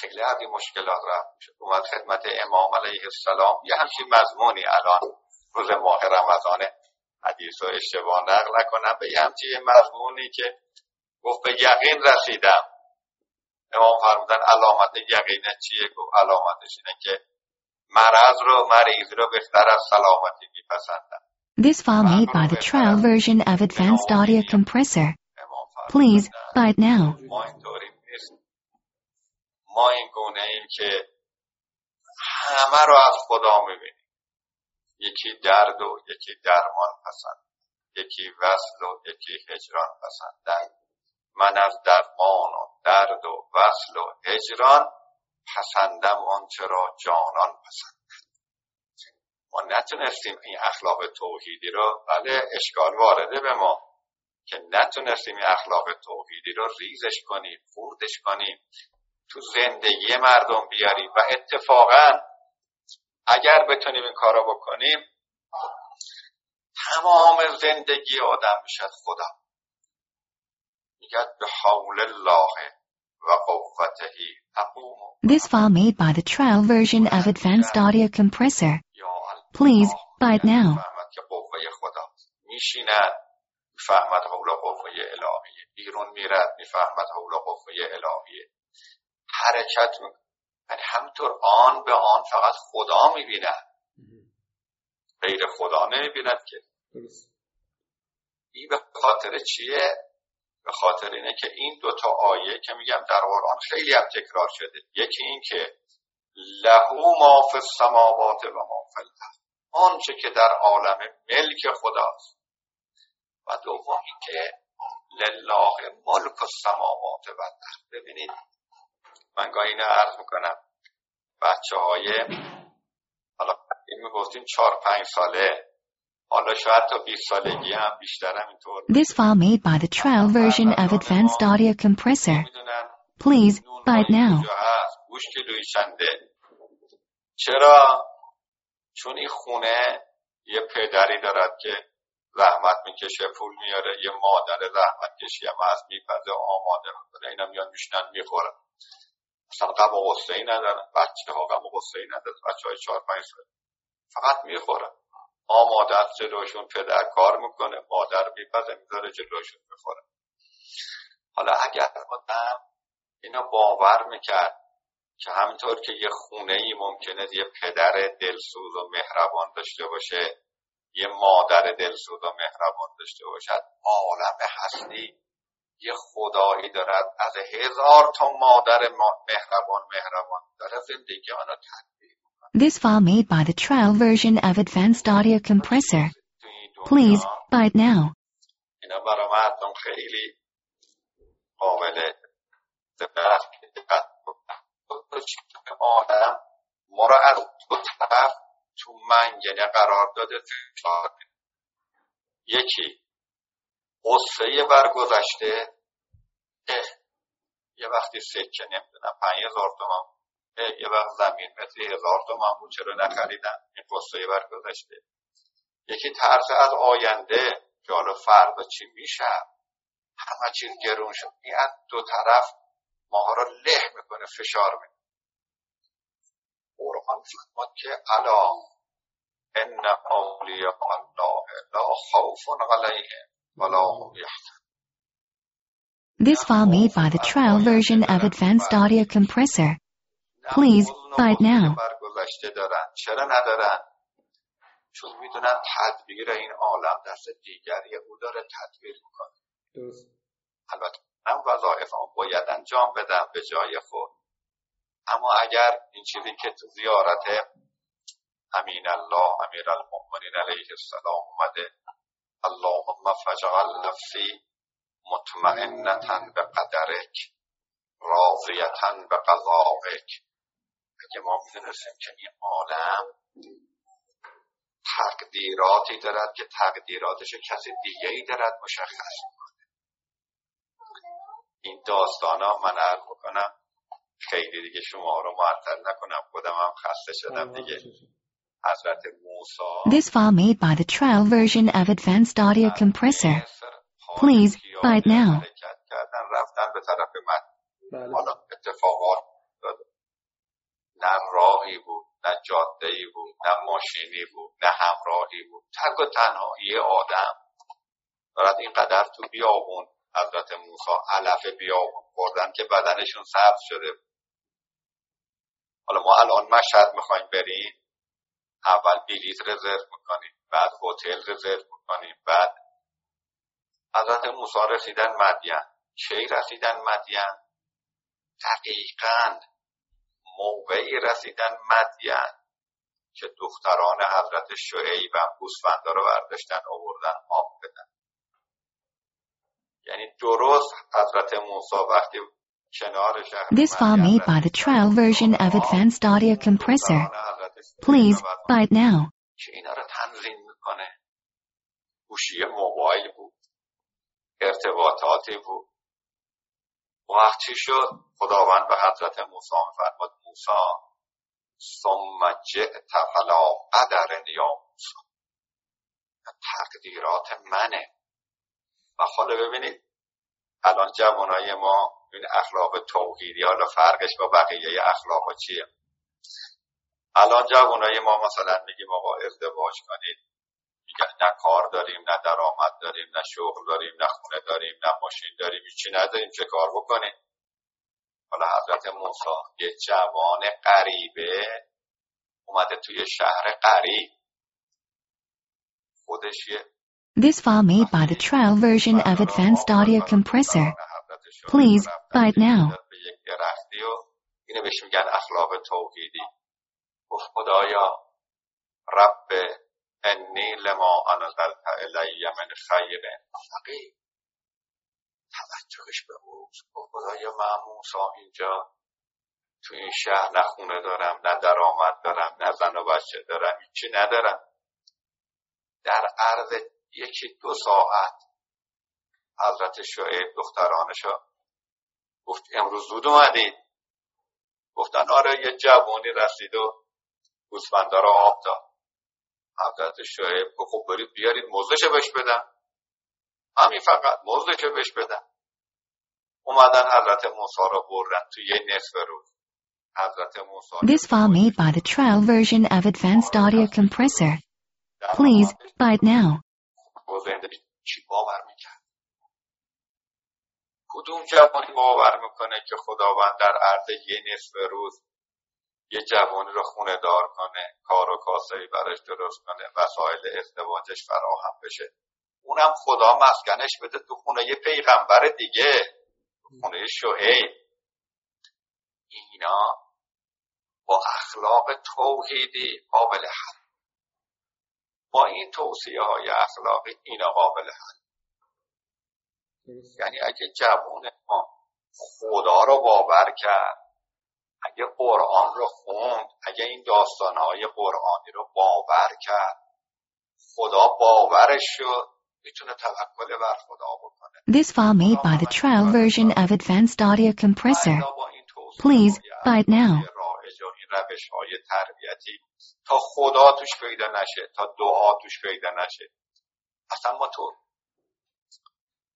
خیلی از مشکلات رفت میشه اومد خدمت امام علیه السلام. یه همچین مضمونی الان روز ماه رمضانه. حدیث و اشتباه نقل نکنم. به یه همچین مضمونی که گفت به یقین رسیدم. امام فرمودن علامت یقین چیه؟ گفت علامتش اینه که مرض رو مریض رو بهتر از سلامتی میپسندن. This file made by the trial version of Advanced Audio Compressor. Please, buy it now. ما ما این گونه ایم که همه رو از خدا می‌بینیم. یکی درد و یکی درمان پسند. یکی وصل و یکی هجران پسندن. من از درمان و درد و وصل و هجران پسندم آنچه را جانان پسند ما نتونستیم این اخلاق توحیدی رو بله اشکال وارده به ما. که نتونستیم این اخلاق توحیدی رو ریزش کنیم خوردش کنیم تو زندگی مردم بیاریم و اتفاقا اگر بتونیم این کارو بکنیم تمام زندگی آدم بشد خدا. میگه به حول الله و قوتهی تقوم This file made by the trial version of Advanced Audio Compressor. Please, buy it now. می‌فهمد حول قوه الهیه بیرون میرد می‌فهمد حول قوه الهیه حرکت می‌کنه یعنی همطور آن به آن فقط خدا می‌بیند. غیر خدا نمی‌بیند که. این به خاطر چیه؟ به خاطر اینه که این دوتا آیه که میگم در قرآن خیلی هم تکرار شده. یکی این که لهو ما فی السماوات و ما فی آنچه که در عالم ملک خداست. و دوم که لله ملک السماوات و ببینید من گاهی اینو عرض می‌کنم. بچه های حالا این می‌گفتیم چهار پنج ساله. حالا شاید تا 20 سالگی هم بیشتر هم اینطور. This file made by the trial version of Advanced Audio Compressor. Please, buy it now. گوش کیلویی چنده چرا؟ چون این خونه یه پدری دارد که زحمت می‌کشه پول میاره یه مادر زحمت کشی هم از میپزه آماده می‌کنه. اینا میان میشنن می‌خورن. اصلا غم و غصه ای ندارن. بچه ها غم و غصه ای ندارن. بچه های چهار پنج سال. فقط می‌خورن. آماده است جلوشون پدر کار می‌کنه مادر میپزه می‌ذاره جلوشون می‌خوره. حالا اگر آدم اینا باور می‌کرد که همینطور که یه خونه ای ممکنه یه پدر دلسوز و مهربان داشته باشه یه مادر دلسوز و مهربان داشته باشد عالم هستی یه خدایی دارد از هزار تا مادر مهربان مهربان داره زندگی آنها تدبیر This file made by the trial version of Advanced Audio Compressor. Please, buy it now. اینا برای مردم خیلی قابل آدم ما را از تو منگنه قرار داده فشار. یکی قصه برگذشته. یه وقتی سکه نمی‌دونم پنج هزار تومن یه وقت زمین متری هزار تومن بود چرا نخریدن؟ این قصه برگذشته. یکی ترس از آینده. که حالا فردا چی میشه؟ همه چیز گرون شد. این دو طرف ماها را له می‌کنه فشار می‌کنه قرآن فرماد که الا ان اولیاء الله لا خوف علیهم ولا هم یحزنون This file made by the trial version of Advanced Audio Compressor. Please, buy it now. برگذشته دارن. چرا ندارن؟ چون می‌دونن تدبیر این عالم دست دیگری او داره تدبیر می‌کنه. البته من وظایف باید انجام بدم به جای خود. اما اگر این چیزی که تو زیارت امین الله امیر المؤمنین علیه السلام اومده. اللهم فجعل نفسی مطمئنتا به قدرک راضیتا به قضاوک اگه ما می‌دونستیم که این عالم تقدیراتی دارد که تقدیراتش کسی دیگه ای دارد مشخص می‌کنه. این داستان ها من عرض می‌کنم خیلی دیگه شما رو معطل نکنم خودم هم خسته شدم دیگه. حضرت موسی This file made by the trial version of Advanced Audio Compressor. Please, buy it now. حرکت کردن رفتن به طرف من بله. حالا اتفاقات نه راهی بود نه جاده ای بود نه ماشینی بود نه همراهی بود تک و تنهایی آدم دارد اینقدر تو بیابون حضرت موسی علف بیابون خوردن که بدنشون سبز شده. حالا ما الان مشهد می‌خوایم بریم اول بلیت رزرو می‌کنیم بعد هتل رزرو می‌کنیم بعد حضرت موسی رسیدن مدین. کی رسیدن مدین؟ دقیقا موقعی رسیدن مدین که دختران حضرت شعیب هم گوسفندا رو برداشتن آوردن آب بدن. یعنی درست حضرت موسی وقتی This file made by the trial version of Advanced Audio Compressor. Please, buy it now. که اینا تنظیم می‌کنه گوشی موبایل بود ارتباطاتی بود وقتی شد خداوند به حضرت موسی میفرماد موسی ثم جئت فلا قدر یا موسی تقدیرات منه و حالا ببینید الان جوانای ما این اخلاق توحیدی حالا فرقش با بقیه اخلاق چیه؟ الان جوانای ما مثلا میگیم آقا ازدواج کنید. میگن نه کار داریم نه درآمد داریم نه شغل داریم نه خونه داریم نه ماشین داریم هیچی نداریم چه کار بکنیم؟ حالا حضرت موسی یه جوان غریبه اومده توی شهر غریب خودش یه This file made by the trial version of Advanced Audio Compressor. Please, buy it now. به یک درختی و اینو بهش میگن اخلاق توحیدی. گفت خدایا. رب انی لما انزلت الی من خیر. فقیر توجهش به او. گفت خدایا من موسا اینجا تو این شهر نه خونه دارم نه درآمد دارم نه زن و بچه دارم هیچی ندارم. در عرض یکی دو ساعت حضرت شعیب دخترانشا گفت امروز زود اومدید گفتن آره یه جوانی رسید و گوسفندا را آب داد. حضرت شعیب گفت خب برید بیارید موزش بهش بدن. همین فقط موزش بهش بدن. اومدن حضرت موسی را بردن تو یه نصف روز. حضرت موسی This file made by the trial version of Advanced Audio Compressor. Please, buy it now. با زندگی چی باور می‌کرد کدوم جوانی باور می‌کنه که خداوند در عرض یه نصف روز یه جوانی رو خونه دار کنه کار و کاسهی براش درست کنه وسایل ازدواجش فراهم بشه؟ اونم خدا مسکنش بده تو خونه یه پیغمبر دیگه تو خونه شعیب. اینا با اخلاق توحیدی قابل حل. با این توصیه های اخلاقی اینا قابل حل. یعنی اگه جوون ما خدا رو باور کرد اگه قرآن رو خوند اگه این داستانهای قرآنی رو باور کرد خدا باورش شد می‌تونه توکل بر خدا بکنه. This file made by the trial version of Advanced Audio Compressor. Please, buy it now. روش های تربیتی. تا خدا توش پیدا نشه تا دعا توش پیدا نشه. اصلا ما تو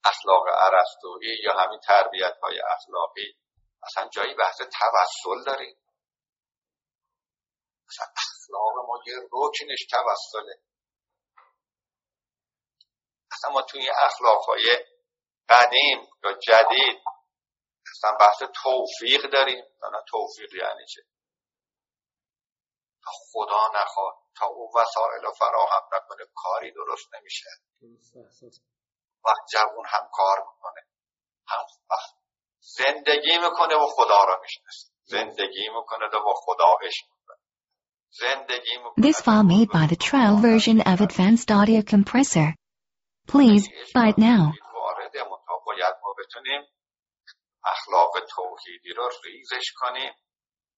اخلاق عرستویی یا همین تربیت های اخلاقی. اصلا جایی بحث توسل داریم. اصلا اخلاق ما یه رکنش توسله. اصلا ما توی اخلاق های قدیم یا جدید اصلا بحث توفیق داریم. نه توفیق یعنی چه تا خدا نخواد تا او وسایل رو فراهم نکنه کاری درست نمیشه. وقت جوون هم کار می‌کنه. هم وقت زندگی می‌کنه و خدا رو می‌شناسه. زندگی می‌کنه و با خدا عشق This file made by the trial version of Advanced Audio Compressor. Please, buy it now. باید ما بتونیم اخلاق توحیدی رو ریزش کنیم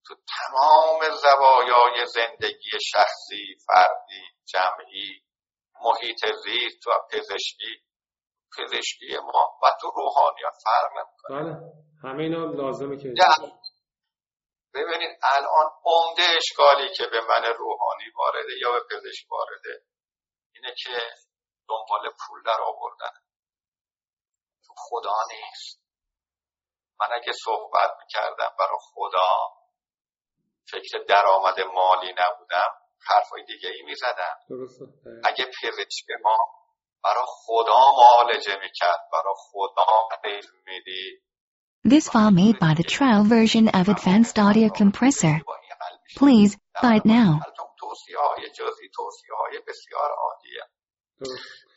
تو تمام زوایای زندگی شخصی فردی جمعی محیط زیست و پزشکی. پزشکی ما و تو روحانیات فرق نمی‌کنه. بله همه اینا لازمه که. ببینید الان عمده اشکالی که به من روحانی وارده یا به پزشک وارده اینه که دنبال پول در آوردن. تو خدا نیست. من اگه صحبت می‌کردم برای خدا فکر درآمد مالی نبودم حرفای دیگه ای می‌زدم اگه پزشک ما برای خدا معالجه می‌کرد برای خدا علم میدی. This file made by the trial version of Advanced Audio Compressor. Please, buy it now.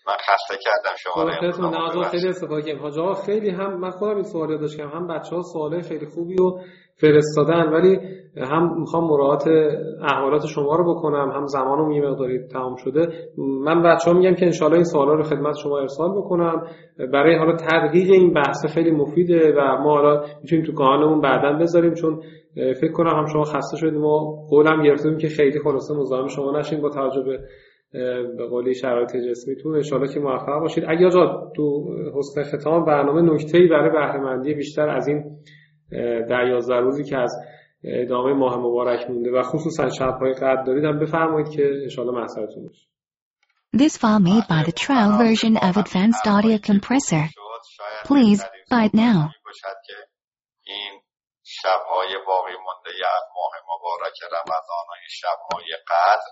من خسته کردم شما رو خیلی استفاده حاج آقا خیلی هم من خودم این سوالی داشتم. هم بچه ها سوالای خیلی خوبی رو فرستادن ولی هم می‌خوام مراعات احوالات شما رو بکنم هم زمانم یه مقداری تمام شده. من بچه ها میگم که انشالله این سوالا رو خدمت شما ارسال بکنم. برای حالا تدقیق این بحث خیلی مفیده و ما حالا می‌تونیم تو کانالمون بعدا بذاریم چون فکر کنم هم شما خسته شدیم و قولم گرفتیم که خیلی خلاصه مزاحم شما نشیم با توجه به قولی شرایط جسمیتون. انشالله که موفق باشید. اگه آقا تو حسن ختام برنامه نکته‌ای برای بهرهمندی بیشتر از این در یازده روزی که از ادامه ماه مبارک مونده و خصوصا شب‌های قدر دارید هم بفرمایید که انشالله محصلتون باشه This file made by the trial version of Advanced Audio Compressor. Please, buy it now. این شبهای باقی مونده از ماه مبارک رمضان و این شبهای قدر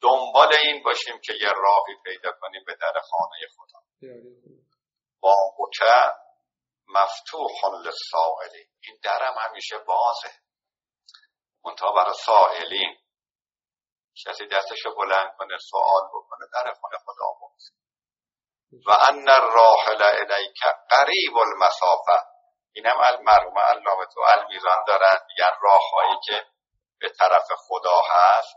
دنبال این باشیم که یه راهی پیدا کنیم به در خانه خدا با مکه مفتوح للسائلین. این درم همیشه بازه. منتها برای سائلین. کسی دستشو بلند کنه سوال بکنه در خونه خدا باز و ان الراحل الیک قریب المسافه. اینم المرحوم علامه تو المیزان دارن میگن راههایی که به طرف خدا هست.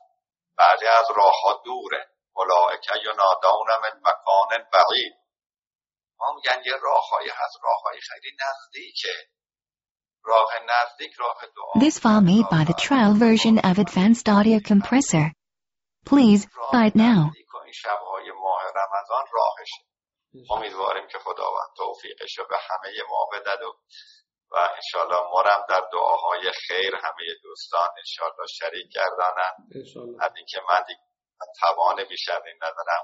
بعضی از راهها دوره. اولائک ینادون من مکان بعید. ما میگن یه راههایی هست راههای خیلی نزدیکه راه نزدیک راه دعا. This file made by the trial version of Advanced Audio Compressor. Please, buy it now. این شبهای ماه رمضان راهشه امیدواریم که خداوند توفیقش رو به همه ما بدد و و انشالله مرم در دعاهای خیر همه دوستان انشالله شریک گردانم از اینکه من دیگه توان بیشتر این ندارم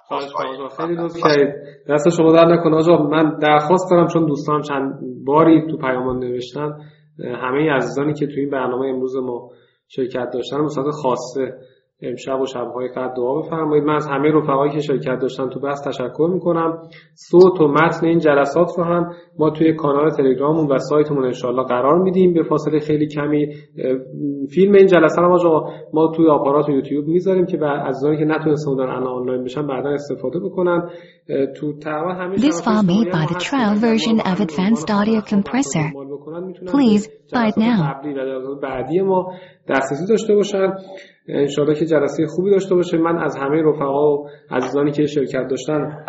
خیلی لطف کردید. دست شما در نکنه. آجا من درخواست دارم چون دوستان چند باری تو پیامان نوشتن همه عزیزانی که تو این برنامه امروز ما شرکت داشتن به خاصه امشب و شبهای قد دعا بفرمایید. من از همه رفقایی که شرکت داشتن تو بحث تشکر می‌کنم. صوت و متن این جلسات رو هم ما توی کانال تلگراممون و سایتمون انشالله قرار میدیم. به فاصله خیلی کمی فیلم این جلسه رو ما توی آپارات و یوتیوب می‌ذاریم که از که نتونستن الان آنلاین بشن بعدا استفاده بکنن. تو تقریبا همه This file made by the trial version of Advanced Audio Compressor. Please buy it now. بعدی ما دسترسی داشته باشن. انشاءالله که جلسه خوبی داشته باشه. من از همه رفقا و عزیزانی که شرکت داشتن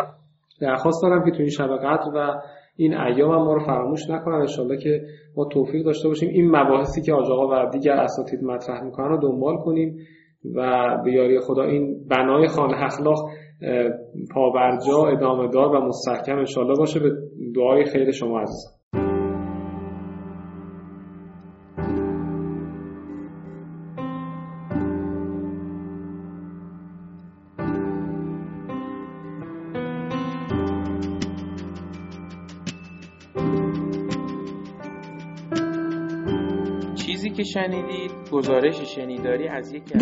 درخواست دارم که تو این شب و این ایام هم ما رو فراموش نکنن. انشاءالله که ما توفیق داشته باشیم. این مباحثی که آجاقا و دیگر اساتید مطرح می‌کنن رو دنبال کنیم و به یاری خدا این بنای خانه اخلاق پابرجا ادامه دار و مستحکم انشاءالله باشه. به دعای خیر شما عزیزان.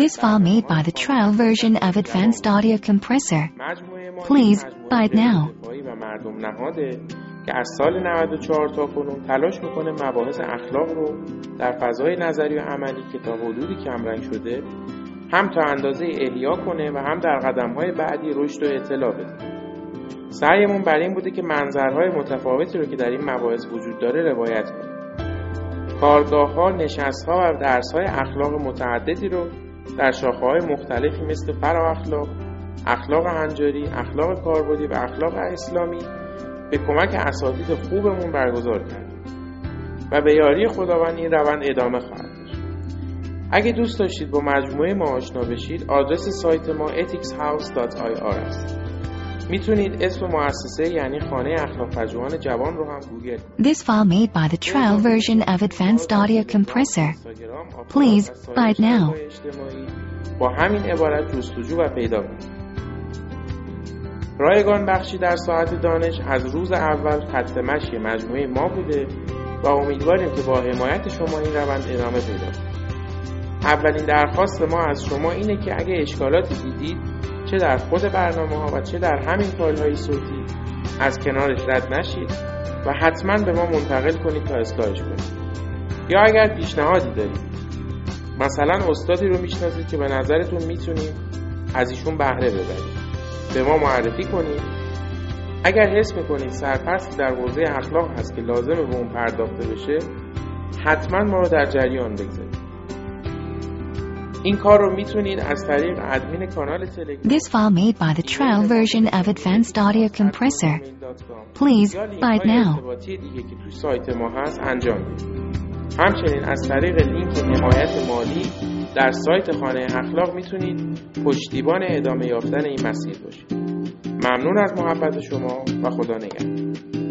This file made by the trial version of Advanced Audio Compressor. Please buy it now. و مردم نهاده که از سال 94 تا کنون تلاش می‌کنه مباحث اخلاق رو در فضای نظری و عملی که تا حدودی کمرنگ شده هم تا اندازه احیا کنه و هم در قدمهای بعدی رشد و اطلاع بده سعیمون بر این بوده که منظرهای متفاوتی رو که در این مباحث وجود داره روایت کنیم کارگاه ها نشست ها و درس های اخلاق متعددی رو در شاخه های مختلفی مثل فرا اخلاق اخلاق هنجاری، اخلاق کاربردی و اخلاق اسلامی به کمک اساتید خوبمون برگزار کردیم و به یاری خداوند این روند ادامه خواهد داشت. اگه دوست داشتید با مجموعه ما آشنا بشید آدرس سایت ما ethicshouse.ir است. می‌تونید اسم مؤسسه یعنی خانه اخلاق پژوهان جوان رو هم گوگل This file made by the trial version of Advanced Audio Compressor. Please buy it now. با همین عبارت جستجو و پیدا کنید رایگان بخشی در ساعت دانش از روز اول خط مشی مجموعه ما بوده و امیدواریم که با حمایت شما این روند ادامه پیدا کنید اولین درخواست ما از شما اینه که اگه اشکالاتی دیدید چه در خود برنامه ها و چه در همین فایل های صوتی از کنارش رد نشید و حتما به ما منتقل کنید تا اصلاحش کنید. یا اگر پیشنهادی دارید مثلا استادی رو می‌شناسید که به نظرتون می‌تونید از ایشون بهره ببرید به ما معرفی کنید. اگر حس می‌کنید سرپرستی در حوزه اخلاق هست که لازمه به اون پرداخته بشه حتما ما رو در جریان بگذارید. این کار رو می‌تونید از طریق ادمین کانال تلگرام This file made by the trial version of Advanced Audio Compressor. Please buy it now. دیگه که تو سایت ما هست انجام بدید همچنین از طریق لینک حمایت مالی در سایت خانه اخلاق می‌تونید پشتیبان ادامه یافتن این مسیر باشید ممنون از محبت شما و خدا نگهدار